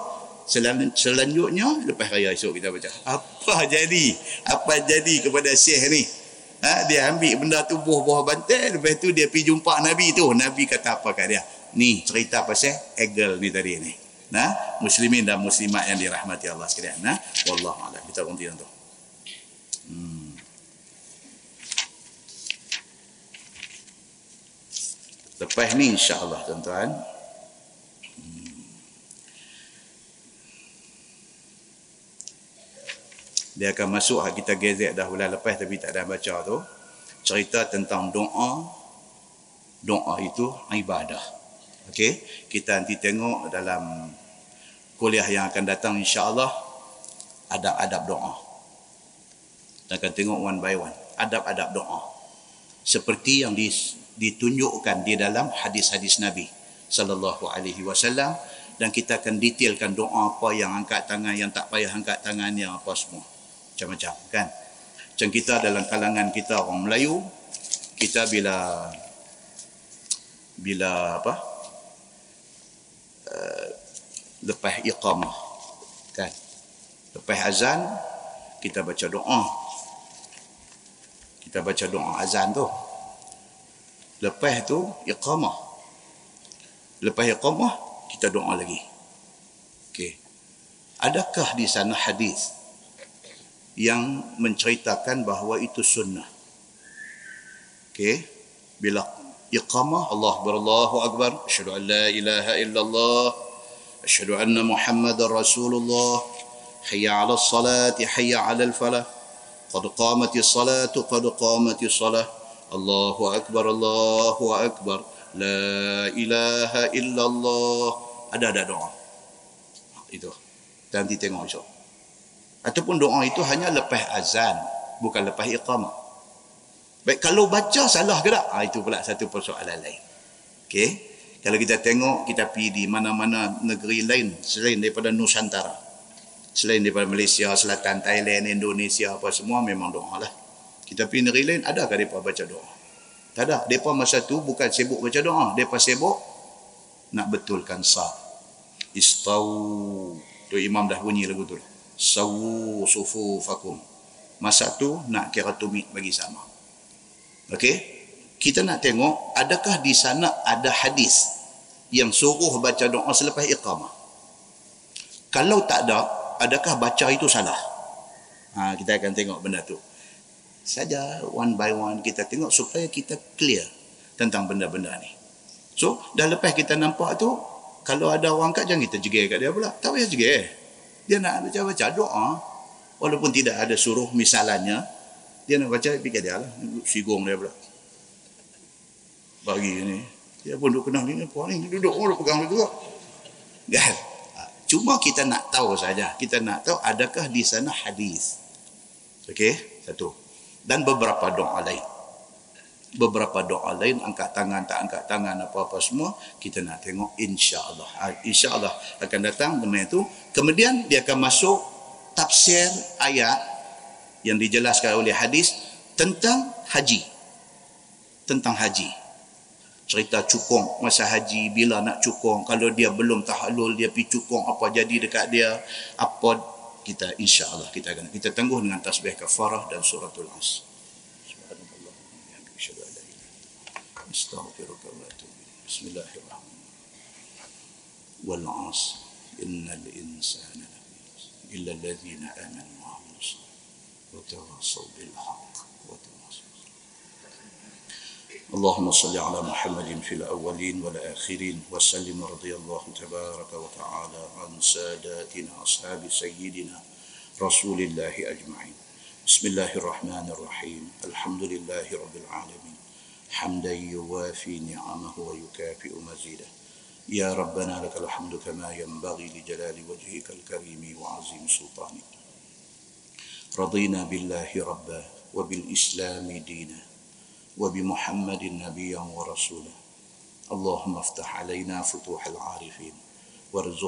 Selan, selanjutnya lepas raya esok kita baca. Apa jadi? Apa jadi kepada syekh ni? Ha, dia ambil benda tubuh bawah bantai lepas tu dia pergi jumpa Nabi tu. Nabi kata apa kat dia ni cerita pasal egel ni tadi ni nah muslimin dan muslimat yang dirahmati Allah sekalian nah wallahu a'lam kita berhenti tu hmm. Lepas ni insya-Allah tuan-tuan. Hmm. Dia akan masuk kita gezek dah bulan lepas tapi tak ada baca tu. Cerita tentang doa. Doa itu ibadah. Okey, kita nanti tengok dalam kuliah yang akan datang insya-Allah adab-adab doa. Kita akan tengok one by one adab-adab doa. Seperti yang di ditunjukkan di dalam hadis-hadis Nabi sallallahu alaihi wasallam dan kita akan detailkan doa apa yang angkat tangan yang tak payah angkat tangan yang apa semua macam-macam kan macam kita dalam kalangan kita orang Melayu kita bila bila apa uh, lepas iqamah kan lepas azan kita baca doa kita baca doa azan tu Lepas tu iqamah. Lepas iqamah kita doa lagi. Okey. Adakah di sana hadis yang menceritakan bahawa itu sunnah? Okey. Bila iqamah Allah berallahu akbar, asyhadu an la ilaha illallah, asyhadu anna muhammadar rasulullah, hayya 'ala salati hayya 'ala al-falah. Qad qamatis salatu qad qamatis salah. Allahu Akbar, Allahu Akbar. La ilaha illallah. Ada ada doa. Itu. Nanti tengok esok. Ataupun doa itu hanya lepas azan. Bukan lepas iqamah. Baik, kalau baca salah ke tak? Ha, itu pula satu persoalan lain. Okey. Kalau kita tengok, kita pergi di mana-mana negeri lain selain daripada Nusantara. Selain daripada Malaysia, Selatan, Thailand, Indonesia, apa semua memang doa lah. Kita pergi negeri lain, adakah mereka baca doa? Tak ada. Mereka masa tu bukan sibuk baca doa. Mereka sibuk nak betulkan sah. Istau. Tu imam dah bunyi lagu tu. Sawu sufu fakum. Masa tu nak kira tumit bagi sama. Okey? Kita nak tengok adakah di sana ada hadis yang suruh baca doa selepas iqamah. Kalau tak ada, adakah baca itu salah? Ha, kita akan tengok benda tu saja one by one kita tengok supaya kita clear tentang benda-benda ni. So, dah lepas kita nampak tu, kalau ada orang kat jangan kita jegir kat dia pula. Tak payah jegir. Dia nak baca-baca doa. Walaupun tidak ada suruh misalnya, dia nak baca, fikir dia lah. Sigong dia pula. Bagi ni. Dia pun duduk kenal ni. Puan ni duduk, oh, pegang juga. Kan? Cuma kita nak tahu saja. Kita nak tahu adakah di sana hadis. Okey, satu dan beberapa doa lain. Beberapa doa lain angkat tangan tak angkat tangan apa-apa semua kita nak tengok insya-Allah. Ha, insya-Allah akan datang benda itu. Kemudian dia akan masuk tafsir ayat yang dijelaskan oleh hadis tentang haji. Tentang haji. Cerita cukong masa haji bila nak cukong. Kalau dia belum tahalul dia pi cukong apa jadi dekat dia apa kita insyaallah kita akan kita tangguh dengan tasbih kafarah dan suratul as. استغفرك واتوب اليك بسم الله الرحمن illa والعصر ان وتواصوا بالحق وتواصوا اللهم صل على محمد في الأولين والآخرين وسلم رضي الله تبارك وتعالى عن ساداتنا أصحاب سيدنا رسول الله أجمعين. بسم الله الرحمن الرحيم. الحمد لله رب العالمين. حمدا يوافي نعمه ويكافئ مزيده. يا ربنا لك الحمد كما ينبغي لجلال وجهك الكريم وعظيم سلطانك. رضينا بالله ربا وبالإسلام دينا وبمحمد نبيا ورسولا. اللهم افتح علينا فتوح العارفين وارزق